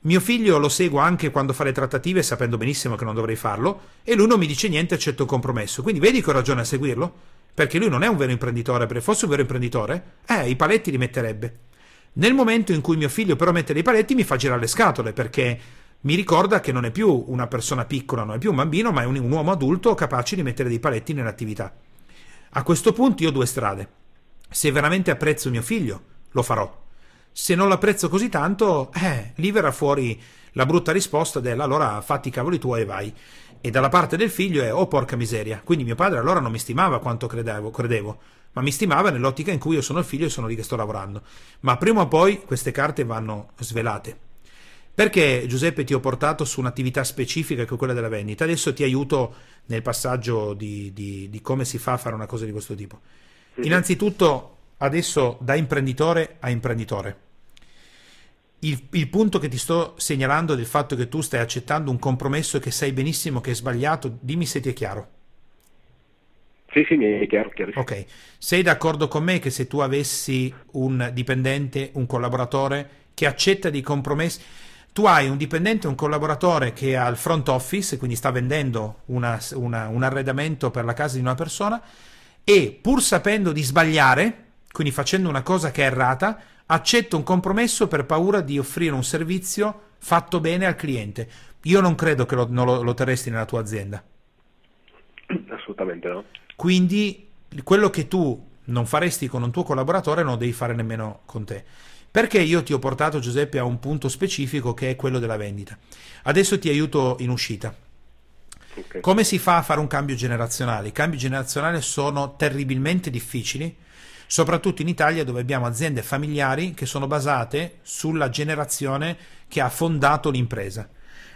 Mio figlio lo seguo anche quando fa le trattative sapendo benissimo che non dovrei farlo e lui non mi dice niente, accetto un compromesso. Quindi vedi che ho ragione a seguirlo? Perché lui non è un vero imprenditore, perché fosse un vero imprenditore, eh, i paletti li metterebbe. Nel momento in cui mio figlio però mette dei paletti mi fa girare le scatole perché mi ricorda che non è più una persona piccola, non è più un bambino, ma è un, un uomo adulto capace di mettere dei paletti nell'attività. A questo punto io ho due strade. Se veramente apprezzo mio figlio, lo farò se non l'apprezzo così tanto, eh, lì verrà fuori la brutta risposta della allora fatti i cavoli tuoi e vai. E dalla parte del figlio è, oh porca miseria, quindi mio padre allora non mi stimava quanto credevo, credevo ma mi stimava nell'ottica in cui io sono il figlio e sono lì che sto lavorando. Ma prima o poi queste carte vanno svelate. Perché Giuseppe ti ho portato su un'attività specifica che è quella della vendita? Adesso ti aiuto nel passaggio di, di, di come si fa a fare una cosa di questo tipo. Innanzitutto, adesso da imprenditore a imprenditore. Il, il, punto che ti sto segnalando del fatto che tu stai accettando un compromesso che sai benissimo che è sbagliato, dimmi se ti è chiaro. Sì, sì, mi è chiaro. Ok, sei d'accordo con me che se tu avessi un dipendente, un collaboratore che accetta dei compromessi tu hai un dipendente, un collaboratore che ha il front office, quindi sta vendendo una, una, un arredamento per la casa di una persona e pur sapendo di sbagliare, quindi facendo una cosa che è errata, accetta un compromesso per paura di offrire un servizio fatto bene al cliente. Io non credo che lo, non lo, lo terresti nella tua azienda. Assolutamente no. Quindi quello che tu non faresti con un tuo collaboratore non lo devi fare nemmeno con te. Perché io ti ho portato, Giuseppe, a un punto specifico che è quello della vendita. Adesso ti aiuto in uscita. Okay. Come si fa a fare un cambio generazionale? I cambi generazionali sono terribilmente difficili, soprattutto in Italia dove abbiamo aziende familiari che sono basate sulla generazione che ha fondato l'impresa.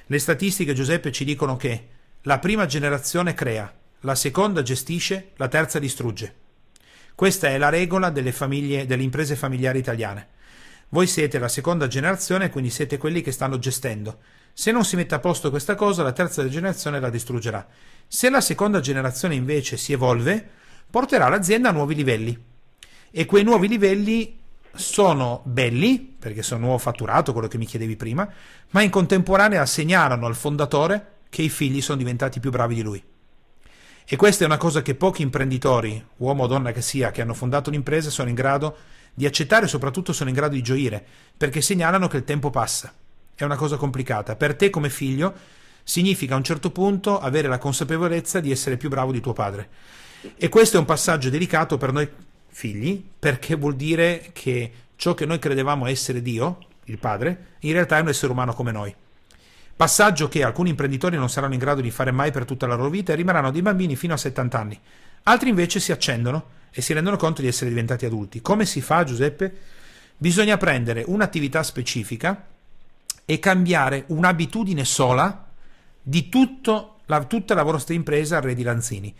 Le statistiche, Giuseppe, ci dicono che la prima generazione crea, la seconda gestisce, la terza distrugge. Questa è la regola delle, famiglie, delle imprese familiari italiane. Voi siete la seconda generazione, quindi siete quelli che stanno gestendo. Se non si mette a posto questa cosa, la terza generazione la distruggerà. Se la seconda generazione invece si evolve, porterà l'azienda a nuovi livelli. E quei nuovi livelli sono belli, perché sono nuovo fatturato, quello che mi chiedevi prima, ma in contemporanea segnalano al fondatore che i figli sono diventati più bravi di lui. E questa è una cosa che pochi imprenditori, uomo o donna che sia, che hanno fondato un'impresa, sono in grado di accettare e soprattutto sono in grado di gioire, perché segnalano che il tempo passa. È una cosa complicata. Per te come figlio significa a un certo punto avere la consapevolezza di essere più bravo di tuo padre. E questo è un passaggio delicato per noi figli, perché vuol dire che ciò che noi credevamo essere Dio, il padre, in realtà è un essere umano come noi. Passaggio che alcuni imprenditori non saranno in grado di fare mai per tutta la loro vita e rimarranno dei bambini fino a 70 anni. Altri invece si accendono e si rendono conto di essere diventati adulti. Come si fa, Giuseppe? Bisogna prendere un'attività specifica e cambiare un'abitudine sola di tutto la, tutta la vostra impresa a Redi Lanzini.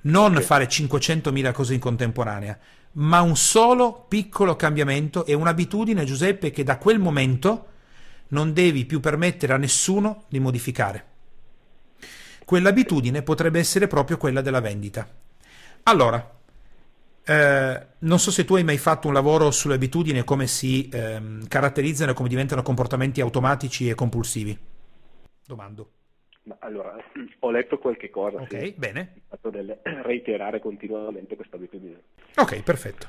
Non okay. fare 500.000 cose in contemporanea, ma un solo piccolo cambiamento e un'abitudine, Giuseppe, che da quel momento non devi più permettere a nessuno di modificare. Quell'abitudine potrebbe essere proprio quella della vendita. Allora, eh, non so se tu hai mai fatto un lavoro sulle abitudini e come si ehm, caratterizzano e come diventano comportamenti automatici e compulsivi. Domando. Ma allora, (clears throat) ho letto qualche cosa. Ok, sì, bene. Il fatto del reiterare continuamente questa abitudine. Ok, perfetto.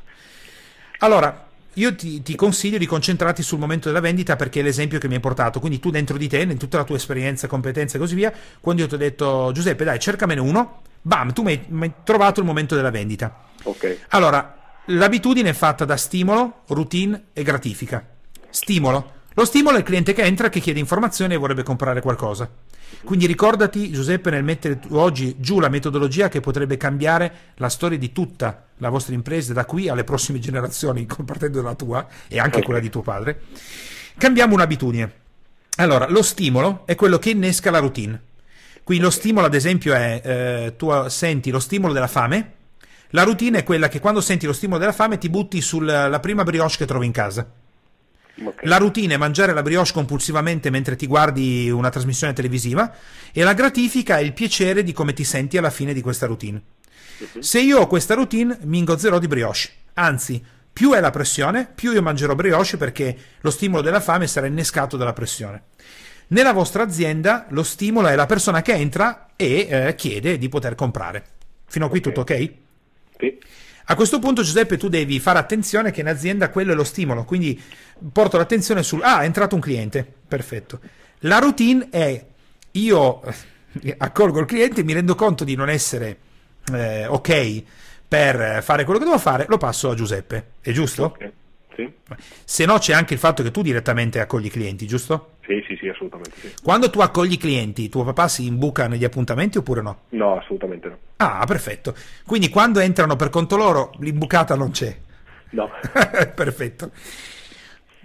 Allora, io ti, ti, consiglio di concentrarti sul momento della vendita perché è l'esempio che mi hai portato. Quindi tu dentro di te, in tutta la tua esperienza, competenza e così via, quando io ti ho detto Giuseppe, dai, cercamene uno, bam, tu mi hai trovato il momento della vendita. Ok. Allora, l'abitudine è fatta da stimolo, routine e gratifica. Stimolo. Lo stimolo è il cliente che entra, che chiede informazioni e vorrebbe comprare qualcosa. Quindi ricordati, Giuseppe, nel mettere oggi giù la metodologia che potrebbe cambiare la storia di tutta la vostra impresa da qui alle prossime generazioni, (laughs) partendo dalla tua e anche okay. quella di tuo padre. Cambiamo un'abitudine. Allora, lo stimolo è quello che innesca la routine. Qui lo stimolo, ad esempio, è eh, tu senti lo stimolo della fame. La routine è quella che quando senti lo stimolo della fame ti butti sulla prima brioche che trovi in casa. Okay. La routine è mangiare la brioche compulsivamente mentre ti guardi una trasmissione televisiva e la gratifica è il piacere di come ti senti alla fine di questa routine. Uh-huh. Se io ho questa routine, mi ingozzerò di brioche. Anzi, più è la pressione, più io mangerò brioche perché lo stimolo della fame sarà innescato dalla pressione. Nella vostra azienda lo stimolo è la persona che entra e eh, chiede di poter comprare. Fino a qui okay. tutto ok? Sì. A questo punto, Giuseppe, tu devi fare attenzione che in azienda quello è lo stimolo. Quindi porto l'attenzione sul ah, è entrato un cliente. Perfetto. La routine è io eh, accolgo il cliente, mi rendo conto di non essere eh, ok per fare quello che devo fare, lo passo a Giuseppe. È giusto? Ok. Sì. Se no c'è anche il fatto che tu direttamente accogli clienti, giusto? Sì, sì, sì, assolutamente sì. Quando tu accogli clienti, tuo papà si imbuca negli appuntamenti oppure no? No, assolutamente no. Ah, perfetto. Quindi quando entrano per conto loro, l'imbucata non c'è. No. (laughs) perfetto.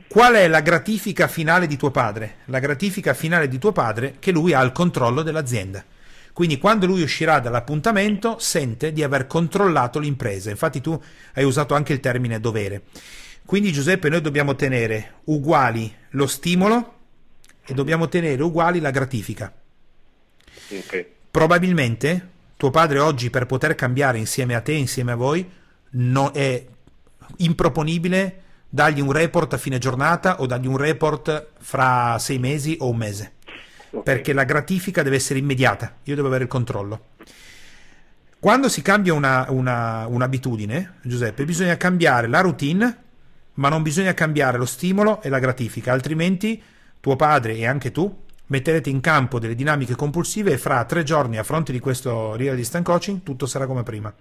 Qual è la gratifica finale di tuo padre? La gratifica finale di tuo padre che lui ha il controllo dell'azienda. Quindi quando lui uscirà dall'appuntamento sente di aver controllato l'impresa. Infatti tu hai usato anche il termine dovere. Quindi Giuseppe, noi dobbiamo tenere uguali lo stimolo e dobbiamo tenere uguali la gratifica. Ok. Probabilmente tuo padre oggi per poter cambiare insieme a te, insieme a voi, no- è improponibile dargli un report a fine giornata o dargli un report fra sei mesi o un mese. Ok. Perché la gratifica deve essere immediata, io devo avere il controllo. Quando si cambia una- una- un'abitudine, Giuseppe, bisogna cambiare la routine, ma non bisogna cambiare lo stimolo e la gratifica, altrimenti tuo padre e anche tu metterete in campo delle dinamiche compulsive e fra tre giorni a fronte di questo real distant coaching tutto sarà come prima.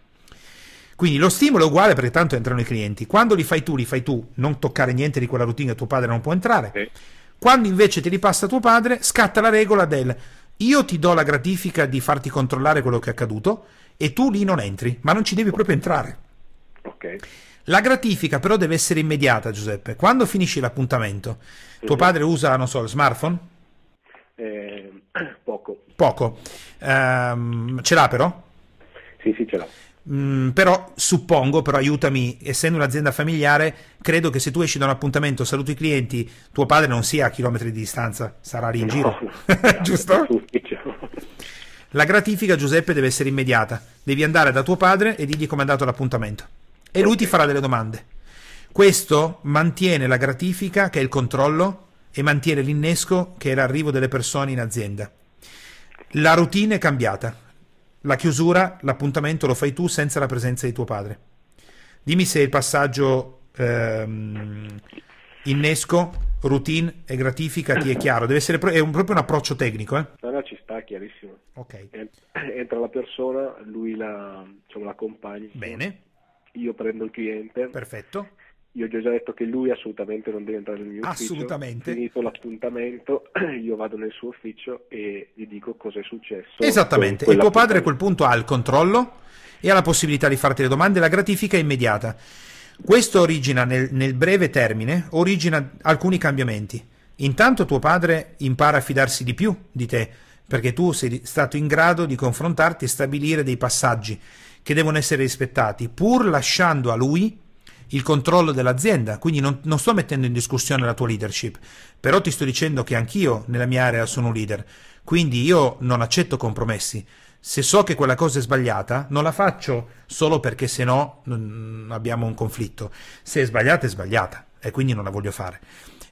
Quindi lo stimolo è uguale perché tanto entrano i clienti. Quando li fai tu, li fai tu, non toccare niente di quella routine che tuo padre non può entrare. Quando invece te li passa tuo padre, scatta la regola del io ti do la gratifica di farti controllare quello che è accaduto e tu lì non entri, ma non ci devi proprio entrare. Ok. La gratifica però deve essere immediata, Giuseppe. Quando finisci l'appuntamento, tuo Mhm. padre usa, non so, il smartphone? Eh, (clears throat) poco. Poco. Ehm, ce l'ha però? Sì, sì, ce l'ha. Mm, però suppongo, però aiutami, essendo un'azienda familiare, credo che se tu esci da un appuntamento, saluti i clienti, tuo padre non sia a chilometri di distanza, sarà lì in giro. No, (laughs) (laughs) Giusto? (laughs) La gratifica, Giuseppe, deve essere immediata. Devi andare da tuo padre e dirgli com'è andato l'appuntamento. E lui ti farà delle domande. Questo mantiene la gratifica, che è il controllo, e mantiene l'innesco, che è l'arrivo delle persone in azienda. La routine è cambiata. La chiusura, l'appuntamento lo fai tu senza la presenza di tuo padre. Dimmi se il passaggio ehm, innesco, routine e gratifica ti è chiaro. Deve essere è un- proprio un approccio tecnico, eh? No, no, ci sta, chiarissimo. Ok. En- Entra la persona, lui la, diciamo, l'accompagna. Bene, Io prendo il cliente. perfetto. Io gli ho già detto che lui assolutamente non deve entrare nel mio ufficio. Assolutamente. Finito l'appuntamento, (clears throat) io vado nel suo ufficio e gli dico cosa è successo. Esattamente. E tuo padre a quel punto ha il controllo e ha la possibilità di farti le domande, la gratifica è immediata. Questo origina nel, nel breve termine, origina alcuni cambiamenti. Intanto tuo padre impara a fidarsi di più di te, perché tu sei stato in grado di confrontarti e stabilire dei passaggi che devono essere rispettati, pur lasciando a lui il controllo dell'azienda. Quindi non, non sto mettendo in discussione la tua leadership, però ti sto dicendo che anch'io nella mia area sono un leader. Quindi io non accetto compromessi. Se so che quella cosa è sbagliata, non la faccio solo perché se no non abbiamo un conflitto. Se è sbagliata, è sbagliata e quindi non la voglio fare.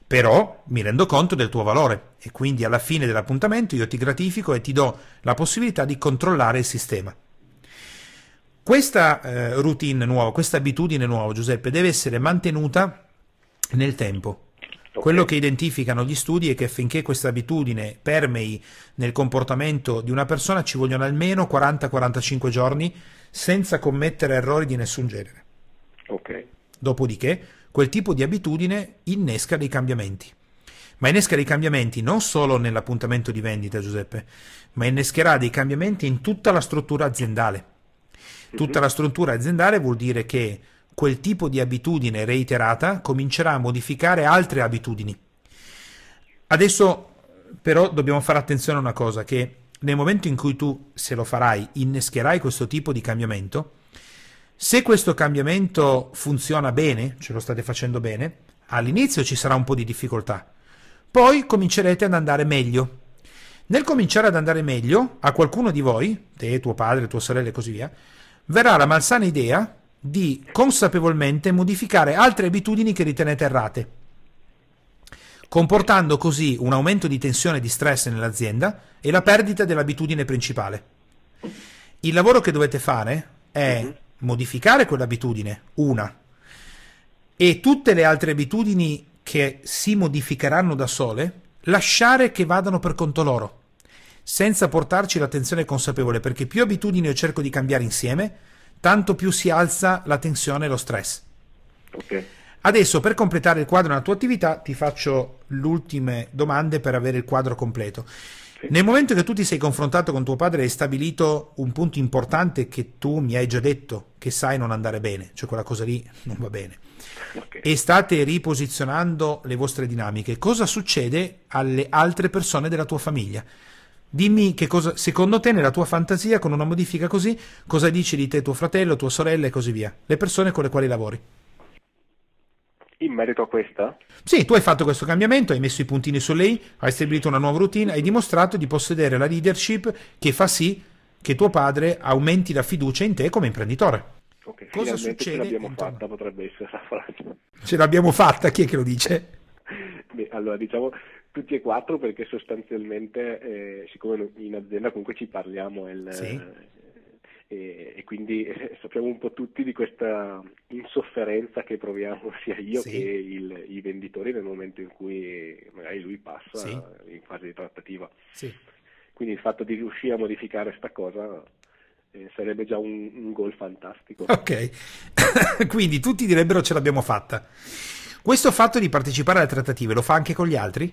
Però mi rendo conto del tuo valore e quindi alla fine dell'appuntamento io ti gratifico e ti do la possibilità di controllare il sistema. Questa eh, routine nuova, questa abitudine nuova, Giuseppe, deve essere mantenuta nel tempo. Ok. Quello che identificano gli studi è che affinché questa abitudine permei nel comportamento di una persona ci vogliono almeno 40-45 giorni senza commettere errori di nessun genere. Ok. Dopodiché, quel tipo di abitudine innesca dei cambiamenti. Ma innesca dei cambiamenti non solo nell'appuntamento di vendita, Giuseppe, ma innescherà dei cambiamenti in tutta la struttura aziendale. Tutta la struttura aziendale vuol dire che quel tipo di abitudine reiterata comincerà a modificare altre abitudini. Adesso però dobbiamo fare attenzione a una cosa, che nel momento in cui tu, se lo farai, innescherai questo tipo di cambiamento, se questo cambiamento funziona bene, ce lo state facendo bene, all'inizio ci sarà un po' di difficoltà, poi comincerete ad andare meglio. Nel cominciare ad andare meglio, a qualcuno di voi, te, tuo padre, tua sorella e così via, verrà la malsana idea di consapevolmente modificare altre abitudini che ritenete errate, comportando così un aumento di tensione e di stress nell'azienda e la perdita dell'abitudine principale. Il lavoro che dovete fare è modificare quell'abitudine, una, e tutte le altre abitudini che si modificheranno da sole, lasciare che vadano per conto loro, senza portarci l'attenzione consapevole, perché più abitudini io cerco di cambiare insieme, tanto più si alza la tensione e lo stress. Ok. Adesso per completare il quadro della tua attività ti faccio le ultime domande per avere il quadro completo. Nel momento che tu ti sei confrontato con tuo padre hai stabilito un punto importante che tu mi hai già detto che sai non andare bene, cioè quella cosa lì non va bene, okay. e state riposizionando le vostre dinamiche, cosa succede alle altre persone della tua famiglia? Dimmi che cosa, secondo te, nella tua fantasia, con una modifica così, cosa dice di te tuo fratello, tua sorella e così via? Le persone con le quali lavori. In merito a questa? Sì, tu hai fatto questo cambiamento, hai messo i puntini su lei, hai stabilito una nuova routine, hai dimostrato di possedere la leadership che fa sì che tuo padre aumenti la fiducia in te come imprenditore. Ok, Cosa succede? Ce l'abbiamo intorno? fatta, potrebbe essere la frase. Ce l'abbiamo fatta, chi è che lo dice? Beh, allora diciamo tutti e quattro perché sostanzialmente, eh, siccome in azienda comunque ci parliamo il, sì e, e quindi eh, sappiamo un po' tutti di questa insofferenza che proviamo (laughs) sia io sì. che il, i venditori nel momento in cui magari lui passa sì. in fase di trattativa. Quindi il fatto di riuscire a modificare questa cosa eh, sarebbe già un, un gol fantastico. Ok, (coughs) quindi tutti direbbero ce l'abbiamo fatta. Questo fatto di partecipare alle trattative lo fa anche con gli altri?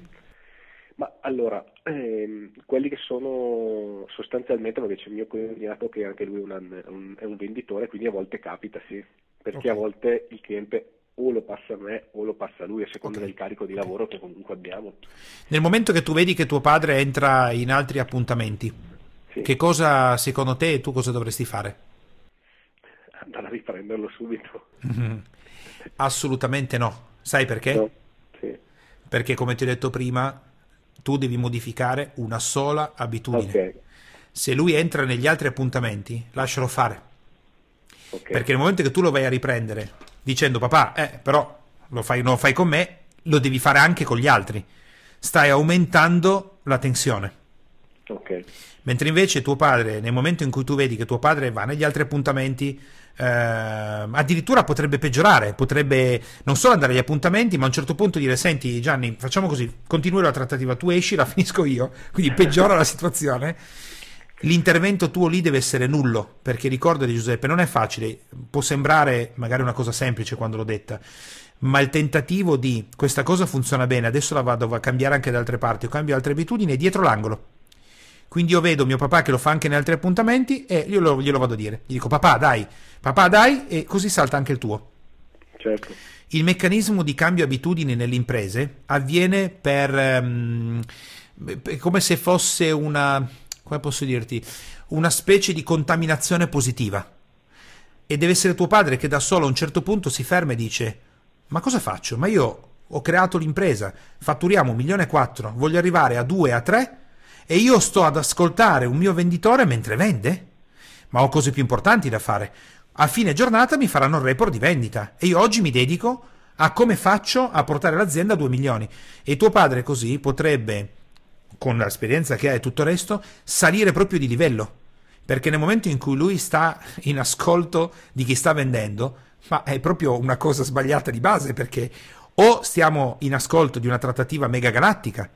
Ma allora, ehm, quelli che sono sostanzialmente, perché c'è il mio cognato che anche lui è, una, un, è un venditore, quindi a volte capita, sì, perché okay. a volte il cliente o lo passa a me o lo passa a lui, a seconda okay. del carico di lavoro che comunque abbiamo. Nel momento che tu vedi che tuo padre entra in altri appuntamenti, sì. che cosa secondo te tu cosa dovresti fare? Andare a riprenderlo subito. Mm-hmm. Assolutamente no. Sai perché? No. Sì. Perché come ti ho detto prima, tu devi modificare una sola abitudine. Okay. Se lui entra negli altri appuntamenti, lascialo fare. Okay. Perché nel momento che tu lo vai a riprendere dicendo papà, eh, però lo fai, non lo fai con me, lo devi fare anche con gli altri. Stai aumentando la tensione. Okay. Mentre invece tuo padre, nel momento in cui tu vedi che tuo padre va negli altri appuntamenti, eh, addirittura potrebbe peggiorare, potrebbe non solo andare agli appuntamenti, ma a un certo punto dire: Senti, Gianni, facciamo così, continui la trattativa, tu esci, la (laughs) finisco io, quindi peggiora la situazione. L'intervento tuo lì deve essere nullo, perché ricordati, Giuseppe, non è facile, può sembrare magari una cosa semplice quando l'ho detta, ma il tentativo di questa cosa funziona bene, adesso la vado a cambiare anche da altre parti, o cambio altre abitudini, è dietro l'angolo quindi io vedo mio papà che lo fa anche in altri appuntamenti e io lo, glielo vado a dire. Gli dico papà dai, papà dai e così salta anche il tuo. Certo. Il meccanismo di cambio abitudini nelle imprese avviene per... Um, come se fosse una... come posso dirti? Una specie di contaminazione positiva. E deve essere tuo padre che da solo a un certo punto si ferma e dice ma cosa faccio? Ma io ho creato l'impresa, fatturiamo un milione e quattro, voglio arrivare a due, a tre e io sto ad ascoltare un mio venditore mentre vende? Ma ho cose più importanti da fare. A fine giornata mi faranno il report di vendita e io oggi mi dedico a come faccio a portare l'azienda a 2 milioni. E tuo padre così potrebbe, con l'esperienza che ha e tutto il resto, salire proprio di livello. Perché nel momento in cui lui sta in ascolto di chi sta vendendo, ma è proprio una cosa sbagliata di base perché o stiamo in ascolto di una trattativa mega galattica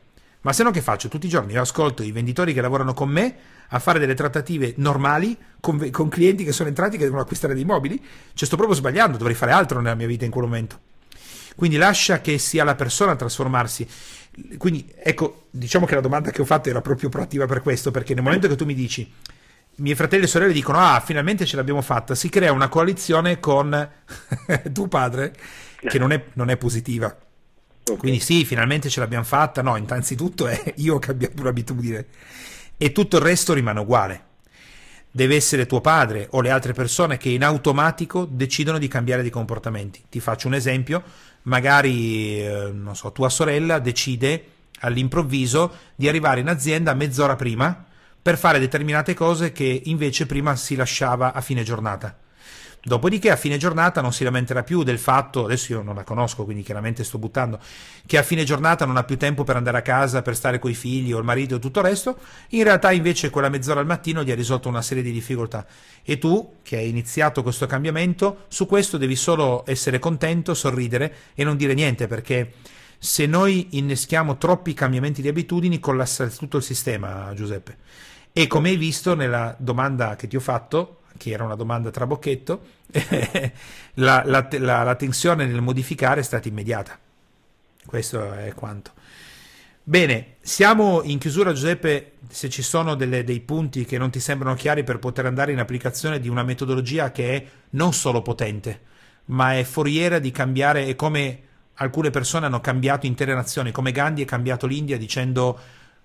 ma se no che faccio? Tutti i giorni io ascolto i venditori che lavorano con me a fare delle trattative normali con, con clienti che sono entrati che devono acquistare dei mobili. Cioè sto proprio sbagliando, dovrei fare altro nella mia vita in quel momento. Quindi lascia che sia la persona a trasformarsi. Quindi ecco, diciamo che la domanda che ho fatto era proprio proattiva per questo, perché nel momento che tu mi dici miei fratelli e sorelle dicono ah finalmente ce l'abbiamo fatta, si crea una coalizione con (laughs) tuo padre che non è, non è positiva Okay. Quindi sì, finalmente ce l'abbiamo fatta. No, innanzitutto è (laughs) io ho cambiato l'abitudine e tutto il resto rimane uguale. Deve essere tuo padre o le altre persone che in automatico decidono di cambiare di comportamenti. Ti faccio un esempio, magari eh, non so, tua sorella decide all'improvviso di arrivare in azienda mezz'ora prima per fare determinate cose che invece prima si lasciava a fine giornata. Dopodiché a fine giornata non si lamenterà più del fatto, adesso io non la conosco quindi chiaramente sto buttando, che a fine giornata non ha più tempo per andare a casa, per stare coi figli o il marito e tutto il resto, in realtà invece quella mezz'ora al mattino gli ha risolto una serie di difficoltà e tu che hai iniziato questo cambiamento, su questo devi solo essere contento, sorridere e non dire niente perché se noi inneschiamo troppi cambiamenti di abitudini collassa tutto il sistema Giuseppe. E come hai visto nella domanda che ti ho fatto, che era una domanda trabocchetto, (laughs) la, la, la, la tensione nel modificare è stata immediata. Questo è quanto. Bene, siamo in chiusura Giuseppe, se ci sono delle, dei punti che non ti sembrano chiari per poter andare in applicazione di una metodologia che è non solo potente, ma è foriera di cambiare, è come alcune persone hanno cambiato intere nazioni, come Gandhi ha cambiato l'India dicendo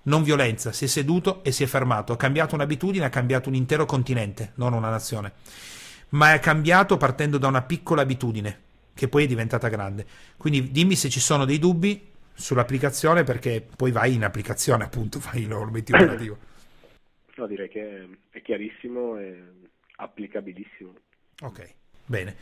non violenza, si è seduto e si è fermato, ha cambiato un'abitudine, ha cambiato un intero continente, non una nazione, ma è cambiato partendo da una piccola abitudine che poi è diventata grande. Quindi dimmi se ci sono dei dubbi sull'applicazione perché poi vai in applicazione appunto, (laughs) fai lo metti operativo. No, direi che è chiarissimo e applicabilissimo. Ok, bene.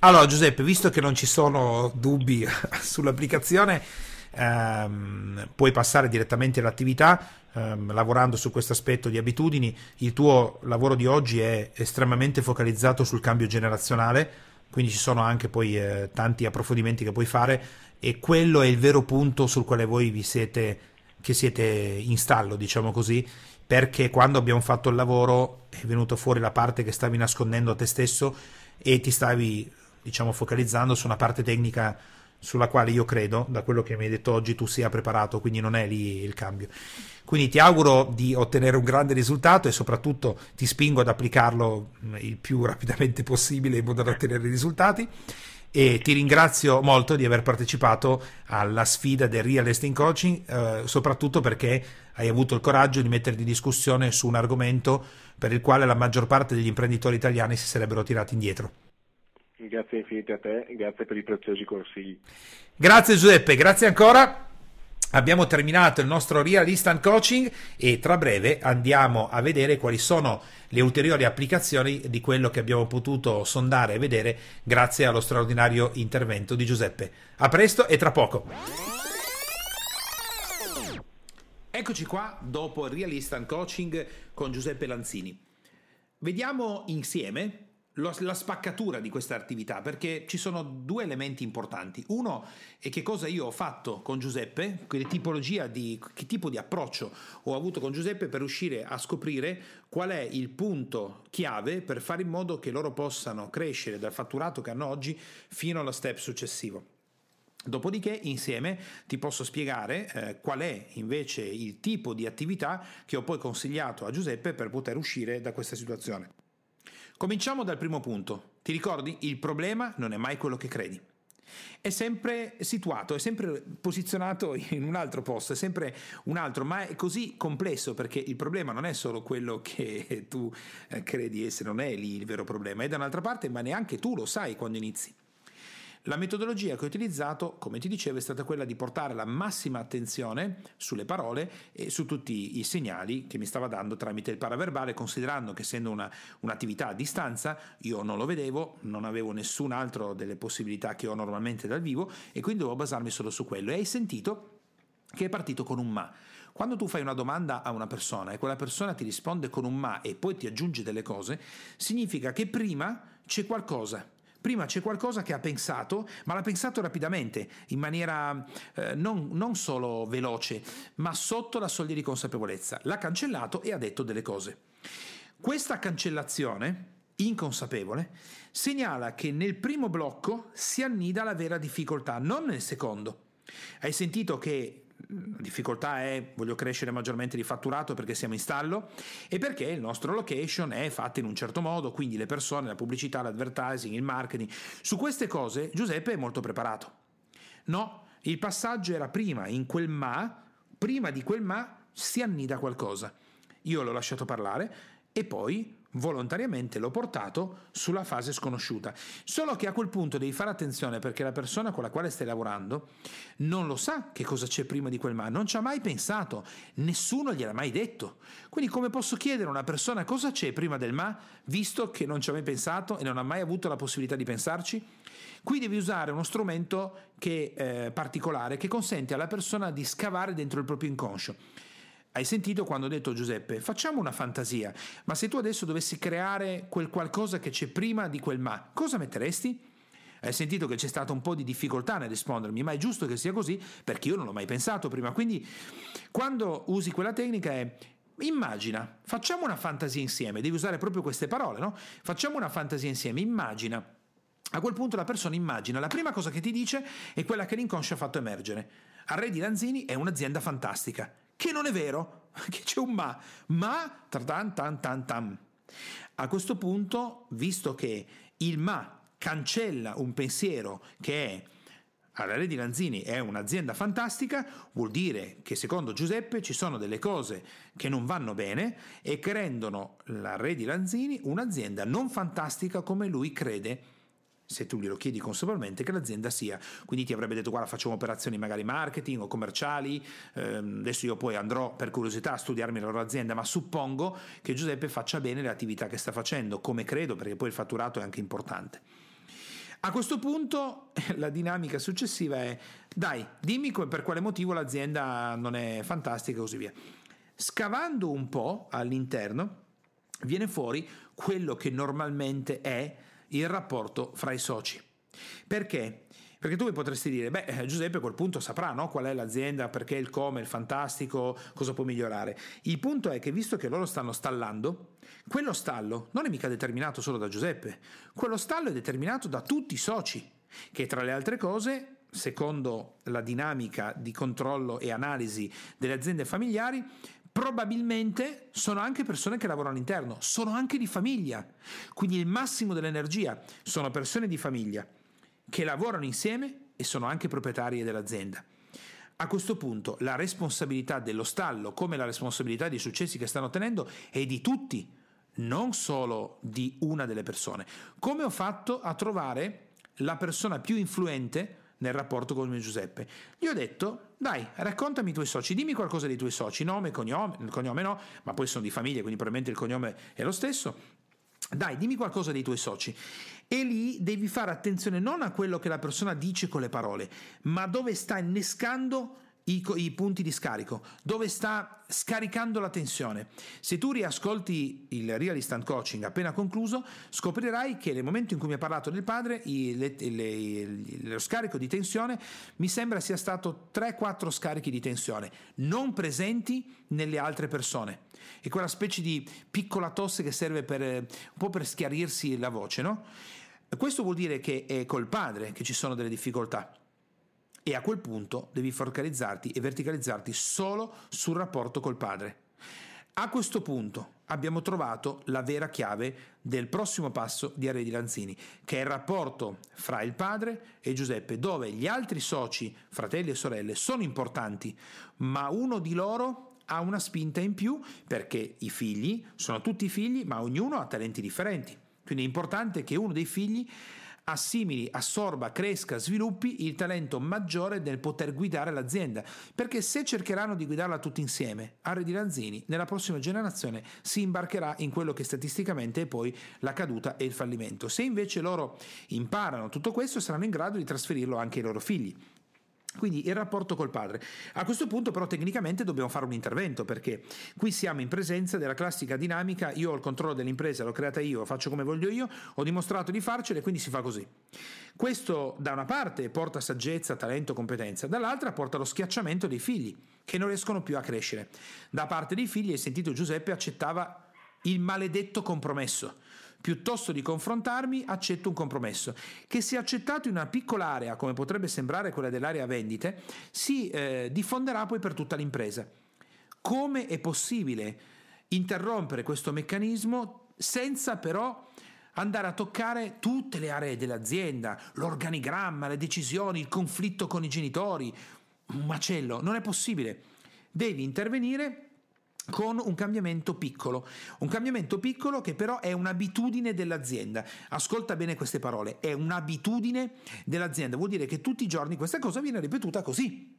Allora Giuseppe, visto che non ci sono dubbi (laughs) sull'applicazione, ehm, puoi passare direttamente all'attività ehm, lavorando su questo aspetto di abitudini. Il tuo lavoro di oggi è estremamente focalizzato sul cambio generazionale, quindi ci sono anche poi eh, tanti approfondimenti che puoi fare e quello è il vero punto sul quale voi vi siete che siete in stallo, diciamo così, perché quando abbiamo fatto il lavoro è venuta fuori la parte che stavi nascondendo a te stesso e ti stavi, diciamo, focalizzando su una parte tecnica sulla quale io credo, da quello che mi hai detto oggi, tu sia preparato, quindi non è lì il cambio. Quindi ti auguro di ottenere un grande risultato e soprattutto ti spingo ad applicarlo il più rapidamente possibile in modo da ottenere i risultati e ti ringrazio molto di aver partecipato alla sfida del Real Estate Coaching, eh, soprattutto perché hai avuto il coraggio di metterti in discussione su un argomento per il quale la maggior parte degli imprenditori italiani si sarebbero tirati indietro. Grazie infinite a te, grazie per i preziosi consigli. Grazie Giuseppe, grazie ancora. Abbiamo terminato il nostro Real Instant Coaching e tra breve andiamo a vedere quali sono le ulteriori applicazioni di quello che abbiamo potuto sondare e vedere grazie allo straordinario intervento di Giuseppe. A presto e tra poco. Eccoci qua dopo il Real Instant Coaching con Giuseppe Lanzini. Vediamo insieme la spaccatura di questa attività perché ci sono due elementi importanti. Uno è che cosa io ho fatto con Giuseppe, che tipologia di che tipo di approccio ho avuto con Giuseppe per riuscire a scoprire qual è il punto chiave per fare in modo che loro possano crescere dal fatturato che hanno oggi fino allo step successivo. Dopodiché insieme ti posso spiegare eh, qual è invece il tipo di attività che ho poi consigliato a Giuseppe per poter uscire da questa situazione. Cominciamo dal primo punto. Ti ricordi? Il problema non è mai quello che credi. È sempre situato, è sempre posizionato in un altro posto, è sempre un altro, ma è così complesso perché il problema non è solo quello che tu eh, credi essere, non è lì il vero problema, è da un'altra parte, ma neanche tu lo sai quando inizi. La metodologia che ho utilizzato, come ti dicevo, è stata quella di portare la massima attenzione sulle parole e su tutti i segnali che mi stava dando tramite il paraverbale, considerando che essendo una, un'attività a distanza, io non lo vedevo, non avevo nessun altro delle possibilità che ho normalmente dal vivo e quindi dovevo basarmi solo su quello. E hai sentito che è partito con un ma. Quando tu fai una domanda a una persona e quella persona ti risponde con un ma e poi ti aggiunge delle cose, significa che prima c'è qualcosa Prima c'è qualcosa che ha pensato, ma l'ha pensato rapidamente, in maniera eh, non, non solo veloce, ma sotto la soglia di consapevolezza. L'ha cancellato e ha detto delle cose. Questa cancellazione inconsapevole segnala che nel primo blocco si annida la vera difficoltà, non nel secondo. Hai sentito che la difficoltà è voglio crescere maggiormente di fatturato perché siamo in stallo e perché il nostro location è fatto in un certo modo, quindi le persone, la pubblicità, l'advertising, il marketing. Su queste cose Giuseppe è molto preparato. No, il passaggio era prima, in quel ma, prima di quel ma si annida qualcosa. Io l'ho lasciato parlare e poi volontariamente l'ho portato sulla fase sconosciuta. Solo che a quel punto devi fare attenzione perché la persona con la quale stai lavorando non lo sa che cosa c'è prima di quel ma, non ci ha mai pensato, nessuno gliel'ha mai detto. Quindi come posso chiedere a una persona cosa c'è prima del ma, visto che non ci ha mai pensato e non ha mai avuto la possibilità di pensarci? Qui devi usare uno strumento che, eh, particolare che consente alla persona di scavare dentro il proprio inconscio. Hai sentito quando ho detto Giuseppe, facciamo una fantasia, ma se tu adesso dovessi creare quel qualcosa che c'è prima di quel ma, cosa metteresti? Hai sentito che c'è stata un po' di difficoltà nel rispondermi, ma è giusto che sia così perché io non l'ho mai pensato prima. Quindi quando usi quella tecnica è immagina, facciamo una fantasia insieme, devi usare proprio queste parole, no? Facciamo una fantasia insieme, immagina. A quel punto la persona immagina, la prima cosa che ti dice è quella che l'inconscio ha fatto emergere. Arredi Lanzini è un'azienda fantastica, che non è vero, (laughs) che c'è un ma, ma tan tan tan tan. A questo punto, visto che il ma cancella un pensiero che è la Re di Lanzini è un'azienda fantastica, vuol dire che secondo Giuseppe ci sono delle cose che non vanno bene e che rendono la Re di Lanzini un'azienda non fantastica come lui crede se tu glielo chiedi consapevolmente che l'azienda sia. Quindi ti avrebbe detto guarda facciamo operazioni magari marketing o commerciali, ehm, adesso io poi andrò per curiosità a studiarmi la loro azienda, ma suppongo che Giuseppe faccia bene le attività che sta facendo, come credo, perché poi il fatturato è anche importante. A questo punto (laughs) la dinamica successiva è dai, dimmi per quale motivo l'azienda non è fantastica e così via. Scavando un po' all'interno viene fuori quello che normalmente è il rapporto fra i soci. Perché? Perché tu mi potresti dire, beh, eh, Giuseppe a quel punto saprà no? qual è l'azienda, perché il come, il fantastico, cosa può migliorare. Il punto è che visto che loro stanno stallando, quello stallo non è mica determinato solo da Giuseppe, quello stallo è determinato da tutti i soci, che tra le altre cose secondo la dinamica di controllo e analisi delle aziende familiari, probabilmente sono anche persone che lavorano all'interno, sono anche di famiglia. Quindi il massimo dell'energia sono persone di famiglia che lavorano insieme e sono anche proprietarie dell'azienda. A questo punto la responsabilità dello stallo, come la responsabilità dei successi che stanno ottenendo, è di tutti, non solo di una delle persone. Come ho fatto a trovare la persona più influente nel rapporto con mio Giuseppe. Gli ho detto, dai, raccontami i tuoi soci, dimmi qualcosa dei tuoi soci, nome, cognome, il cognome no, ma poi sono di famiglia, quindi probabilmente il cognome è lo stesso. Dai, dimmi qualcosa dei tuoi soci. E lì devi fare attenzione non a quello che la persona dice con le parole, ma dove sta innescando i, i, punti di scarico, dove sta scaricando la tensione. Se tu riascolti il Real Instant Coaching appena concluso, scoprirai che nel momento in cui mi ha parlato del padre, il, le, le, lo scarico di tensione mi sembra sia stato 3-4 scarichi di tensione, non presenti nelle altre persone. È quella specie di piccola tosse che serve per, un po' per schiarirsi la voce, no? Questo vuol dire che è col padre che ci sono delle difficoltà e a quel punto devi focalizzarti e verticalizzarti solo sul rapporto col padre. A questo punto abbiamo trovato la vera chiave del prossimo passo di Arredi Lanzini, che è il rapporto fra il padre e Giuseppe, dove gli altri soci, fratelli e sorelle, sono importanti, ma uno di loro ha una spinta in più perché i figli sono tutti figli, ma ognuno ha talenti differenti. Quindi è importante che uno dei figli assimili, assorba, cresca, sviluppi il talento maggiore nel poter guidare l'azienda. Perché se cercheranno di guidarla tutti insieme, Harry di Lanzini nella prossima generazione si imbarcherà in quello che statisticamente è poi la caduta e il fallimento. Se invece loro imparano tutto questo, saranno in grado di trasferirlo anche ai loro figli. Quindi il rapporto col padre. A questo punto però tecnicamente dobbiamo fare un intervento perché qui siamo in presenza della classica dinamica, io ho il controllo dell'impresa, l'ho creata io, faccio come voglio io, ho dimostrato di farcela e quindi si fa così. Questo da una parte porta saggezza, talento, competenza, dall'altra porta lo schiacciamento dei figli che non riescono più a crescere. Da parte dei figli, hai sentito Giuseppe, accettava il maledetto compromesso Piuttosto di confrontarmi, accetto un compromesso, che se accettato in una piccola area, come potrebbe sembrare quella dell'area vendite, si eh, diffonderà poi per tutta l'impresa. Come è possibile interrompere questo meccanismo senza però andare a toccare tutte le aree dell'azienda, l'organigramma, le decisioni, il conflitto con i genitori, un macello, non è possibile. Devi intervenire con un cambiamento piccolo, un cambiamento piccolo che però è un'abitudine dell'azienda. Ascolta bene queste parole, è un'abitudine dell'azienda, vuol dire che tutti i giorni questa cosa viene ripetuta così.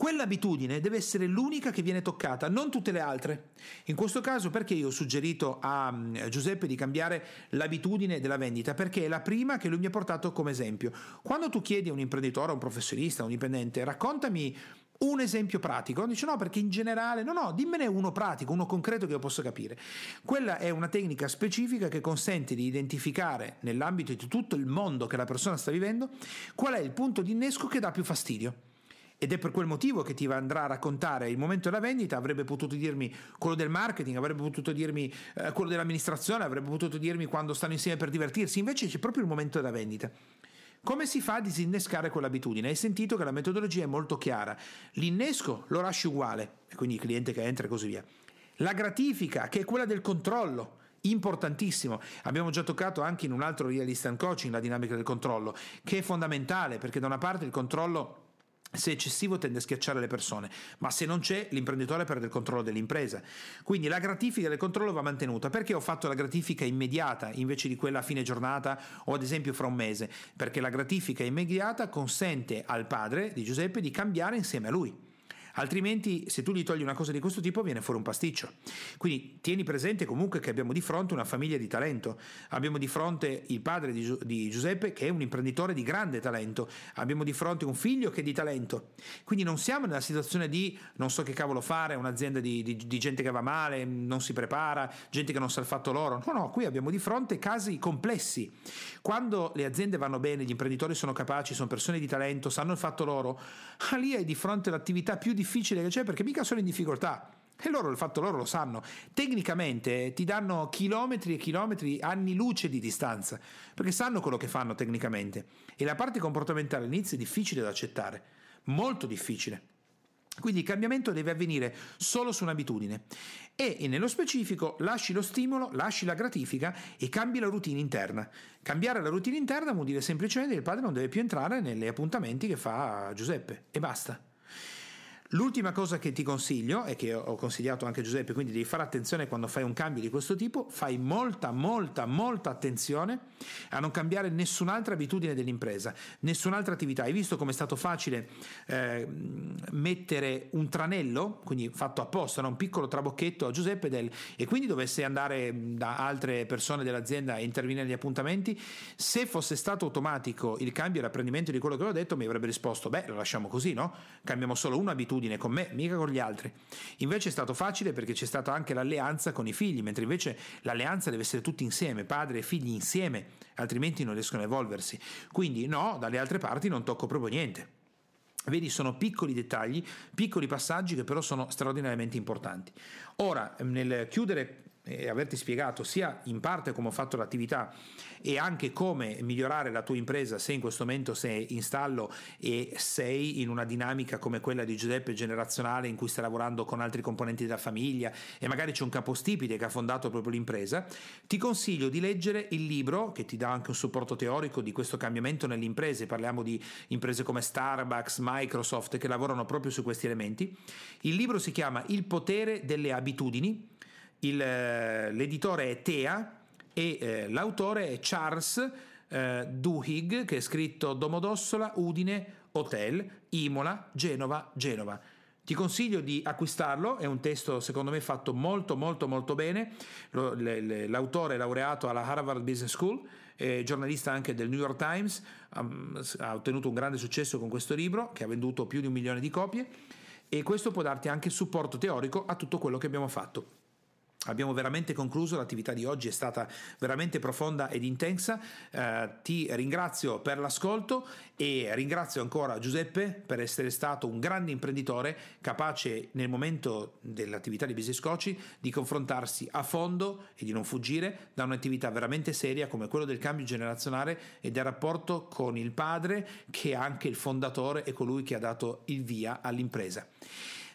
Quell'abitudine deve essere l'unica che viene toccata, non tutte le altre. In questo caso perché io ho suggerito a mm, Giuseppe di cambiare l'abitudine della vendita? Perché è la prima che lui mi ha portato come esempio. Quando tu chiedi a un imprenditore, a un professionista, a un dipendente, raccontami un esempio pratico. Dice no, perché in generale, no, no, dimmene uno pratico, uno concreto che io possa capire. Quella è una tecnica specifica che consente di identificare nell'ambito di tutto il mondo che la persona sta vivendo qual è il punto di innesco che dà più fastidio. ed è per quel motivo che ti andrà a raccontare il momento della vendita, avrebbe potuto dirmi quello del marketing, avrebbe potuto dirmi eh, quello dell'amministrazione, avrebbe potuto dirmi quando stanno insieme per divertirsi, invece c'è proprio il momento della vendita. Come si fa a disinnescare quell'abitudine? Hai sentito che la metodologia è molto chiara. L'innesco lo lasci uguale, quindi il cliente che entra e così via. La gratifica, che è quella del controllo, importantissimo. Abbiamo già toccato anche in un altro realist and coaching la dinamica del controllo, che è fondamentale perché da una parte il controllo se eccessivo tende a schiacciare le persone, ma se non c'è l'imprenditore perde il controllo dell'impresa. Quindi la gratifica del controllo va mantenuta. Perché ho fatto la gratifica immediata invece di quella a fine giornata o ad esempio fra un mese? Perché la gratifica immediata consente al padre di Giuseppe di cambiare insieme a lui altrimenti se tu gli togli una cosa di questo tipo viene fuori un pasticcio. Quindi tieni presente comunque che abbiamo di fronte una famiglia di talento, abbiamo di fronte il padre di, Giuseppe che è un imprenditore di grande talento, abbiamo di fronte un figlio che è di talento, quindi non siamo nella situazione di non so che cavolo fare, un'azienda di, di, di gente che va male, non si prepara, gente che non sa il fatto loro, no no, qui abbiamo di fronte casi complessi. Quando le aziende vanno bene, gli imprenditori sono capaci, sono persone di talento, sanno il fatto loro, ah, lì hai di fronte all'attività più difficile che c'è perché mica sono in difficoltà. E loro il fatto loro lo sanno. Tecnicamente ti danno chilometri e chilometri, anni luce di distanza, perché sanno quello che fanno tecnicamente. E la parte comportamentale all'inizio è difficile da accettare, molto difficile. Quindi il cambiamento deve avvenire solo su un'abitudine e, nello specifico lasci lo stimolo, lasci la gratifica e cambi la routine interna. Cambiare la routine interna vuol dire semplicemente che il padre non deve più entrare negli appuntamenti che fa Giuseppe e basta. L'ultima cosa che ti consiglio, e che ho consigliato anche a Giuseppe, quindi devi fare attenzione quando fai un cambio di questo tipo, fai molta, molta, molta attenzione a non cambiare nessun'altra abitudine dell'impresa, nessun'altra attività. Hai visto come è stato facile eh, mettere un tranello, quindi fatto apposta, no? un piccolo trabocchetto a Giuseppe del, e quindi dovesse andare da altre persone dell'azienda e intervenire negli appuntamenti, se fosse stato automatico il cambio e l'apprendimento di quello che ho detto, mi avrebbe risposto, beh, lo lasciamo così, no? Cambiamo solo un'abitudine abitudine con me, mica con gli altri. Invece è stato facile perché c'è stata anche l'alleanza con i figli, mentre invece l'alleanza deve essere tutti insieme, padre e figli insieme, altrimenti non riescono a evolversi. Quindi no, dalle altre parti non tocco proprio niente. Vedi, sono piccoli dettagli, piccoli passaggi che però sono straordinariamente importanti. Ora, nel chiudere e averti spiegato sia in parte come ho fatto l'attività e anche come migliorare la tua impresa se in questo momento sei in stallo e sei in una dinamica come quella di Giuseppe generazionale in cui stai lavorando con altri componenti della famiglia e magari c'è un capostipite che ha fondato proprio l'impresa, ti consiglio di leggere il libro che ti dà anche un supporto teorico di questo cambiamento nelle imprese, parliamo di imprese come Starbucks, Microsoft che lavorano proprio su questi elementi. Il libro si chiama Il potere delle abitudini il, eh, l'editore è Tea e eh, l'autore è Charles eh, Duhigg che è scritto Domodossola, Udine, Hotel, Imola, Genova, Genova. Ti consiglio di acquistarlo, è un testo secondo me fatto molto molto molto bene, l'autore è laureato alla Harvard Business School, è giornalista anche del New York Times, ha ottenuto un grande successo con questo libro che ha venduto più di un milione di copie e questo può darti anche supporto teorico a tutto quello che abbiamo fatto. Abbiamo veramente concluso, l'attività di oggi è stata veramente profonda ed intensa. Eh, ti ringrazio per l'ascolto e ringrazio ancora Giuseppe per essere stato un grande imprenditore capace nel momento dell'attività di business coaching di confrontarsi a fondo e di non fuggire da un'attività veramente seria come quello del cambio generazionale e del rapporto con il padre che è anche il fondatore e colui che ha dato il via all'impresa.